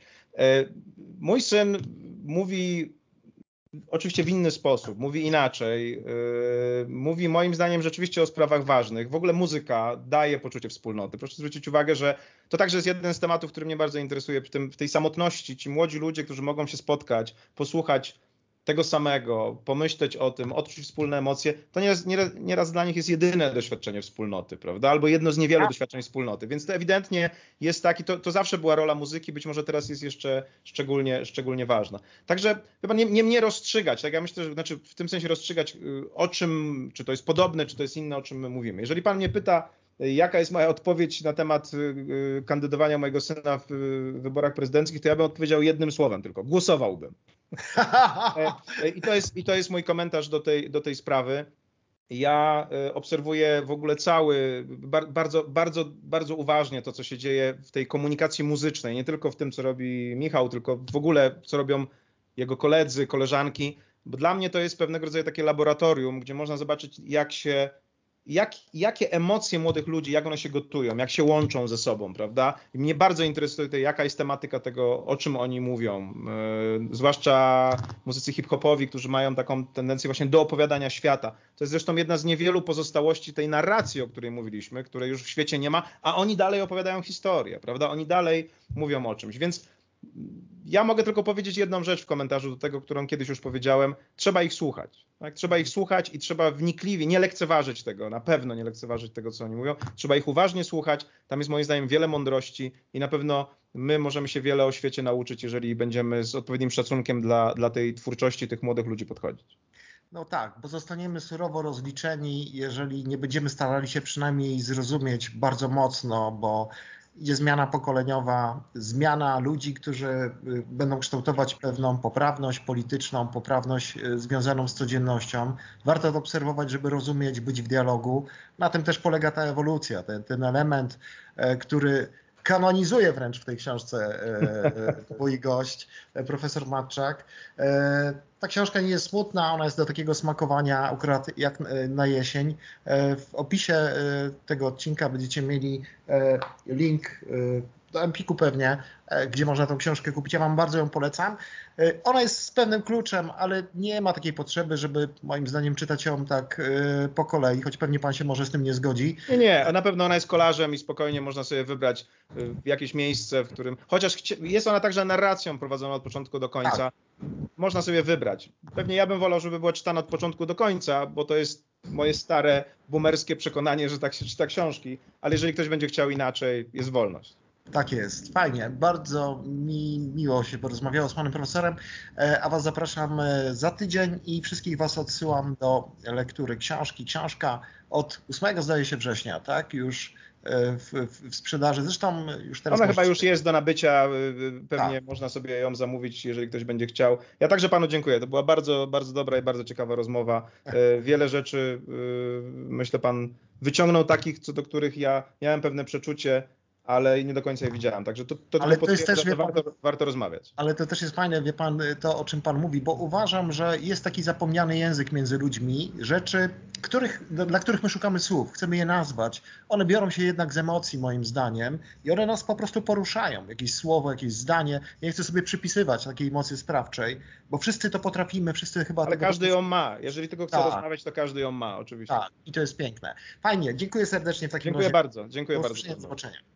C: Mój syn mówi oczywiście w inny sposób, mówi inaczej. Yy, mówi moim zdaniem rzeczywiście o sprawach ważnych. W ogóle muzyka daje poczucie wspólnoty. Proszę zwrócić uwagę, że to także jest jeden z tematów, który mnie bardzo interesuje w, tym, w tej samotności. Ci młodzi ludzie, którzy mogą się spotkać, posłuchać tego samego, pomyśleć o tym, odczuć wspólne emocje, to nieraz, nieraz, nieraz dla nich jest jedyne doświadczenie wspólnoty, prawda? Albo jedno z niewielu tak. doświadczeń wspólnoty. Więc to ewidentnie jest taki, to, to zawsze była rola muzyki, być może teraz jest jeszcze szczególnie, szczególnie ważna. Także chyba nie, nie mnie rozstrzygać, tak? Ja myślę, że znaczy w tym sensie rozstrzygać y, o czym, czy to jest podobne, czy to jest inne, o czym my mówimy. Jeżeli pan mnie pyta, y, jaka jest moja odpowiedź na temat y, kandydowania mojego syna w wyborach prezydenckich, to ja bym odpowiedział jednym słowem tylko. Głosowałbym. <laughs> E, I to jest, i to jest mój komentarz do tej, do tej sprawy. Ja e, obserwuję w ogóle cały, bardzo, bardzo, bardzo uważnie to, co się dzieje w tej komunikacji muzycznej, nie tylko w tym, co robi Michał, tylko w ogóle, co robią jego koledzy, koleżanki, bo dla mnie to jest pewnego rodzaju takie laboratorium, gdzie można zobaczyć, jak się jak, jakie emocje młodych ludzi, jak one się gotują, jak się łączą ze sobą, prawda? I mnie bardzo interesuje to, jaka jest tematyka tego, o czym oni mówią. Yy, zwłaszcza muzycy hip-hopowi, którzy mają taką tendencję właśnie do opowiadania świata. To jest zresztą jedna z niewielu pozostałości tej narracji, o której mówiliśmy, której już w świecie nie ma, a oni dalej opowiadają historię, prawda? Oni dalej mówią o czymś. Więc ja mogę tylko powiedzieć jedną rzecz w komentarzu do tego, którą kiedyś już powiedziałem. Trzeba ich słuchać. Tak? Trzeba ich słuchać i trzeba wnikliwie, nie lekceważyć tego, na pewno nie lekceważyć tego, co oni mówią. Trzeba ich uważnie słuchać. Tam jest moim zdaniem wiele mądrości i na pewno my możemy się wiele o świecie nauczyć, jeżeli będziemy z odpowiednim szacunkiem dla, dla tej twórczości tych młodych ludzi podchodzić.
B: No tak, bo zostaniemy surowo rozliczeni, jeżeli nie będziemy starali się przynajmniej zrozumieć bardzo mocno, bo idzie zmiana pokoleniowa, zmiana ludzi, którzy y, będą kształtować pewną poprawność polityczną, poprawność y, związaną z codziennością. Warto to obserwować, żeby rozumieć, być w dialogu. Na tym też polega ta ewolucja, ten, ten element, e, który kanonizuje wręcz w tej książce e, mój gość, e, profesor Matczak. Ta książka nie jest smutna, ona jest do takiego smakowania akurat jak na jesień. W opisie tego odcinka będziecie mieli link do Empiku pewnie, gdzie można tą książkę kupić. Ja Wam bardzo ją polecam. Ona jest z pewnym kluczem, ale nie ma takiej potrzeby, żeby moim zdaniem czytać ją tak po kolei, choć pewnie Pan się może z tym nie zgodzi.
C: Nie, nie, na pewno ona jest kolarzem i spokojnie można sobie wybrać jakieś miejsce, w którym, chociaż jest ona także narracją prowadzoną od początku do końca. Tak można sobie wybrać. Pewnie ja bym wolał, żeby była czytana od początku do końca, bo to jest moje stare, boomerskie przekonanie, że tak się czyta książki, ale jeżeli ktoś będzie chciał inaczej, jest wolność.
B: Tak jest, fajnie. Bardzo mi miło się porozmawiało z panem profesorem, e, a was zapraszam e, za tydzień i wszystkich was odsyłam do lektury książki. Książka od 8 zdaje się września, tak? Już w, w sprzedaży. Zresztą już teraz.
C: Ona chyba już jest do nabycia, pewnie tak. można sobie ją zamówić, jeżeli ktoś będzie chciał. Ja także panu dziękuję. To była bardzo, bardzo dobra i bardzo ciekawa rozmowa. Wiele rzeczy myślę pan wyciągnął takich, co do których ja miałem pewne przeczucie ale nie do końca je widziałem. Także to, to,
B: ale to jest też,
C: wie warto, warto, rozmawiać.
B: Ale to też jest fajne, wie pan, to o czym pan mówi, bo uważam, że jest taki zapomniany język między ludźmi, rzeczy, których, dla których my szukamy słów, chcemy je nazwać. One biorą się jednak z emocji, moim zdaniem, i one nas po prostu poruszają. Jakieś słowo, jakieś zdanie. Nie chcę sobie przypisywać takiej mocy sprawczej, bo wszyscy to potrafimy, wszyscy chyba.
C: Ale każdy ją ma. Jeżeli tylko chce tak. rozmawiać, to każdy ją ma, oczywiście.
B: Tak, i to jest piękne. Fajnie, dziękuję serdecznie w takim
C: dziękuję
B: razie.
C: Bardzo, dziękuję bardzo.
B: Do zobaczenia.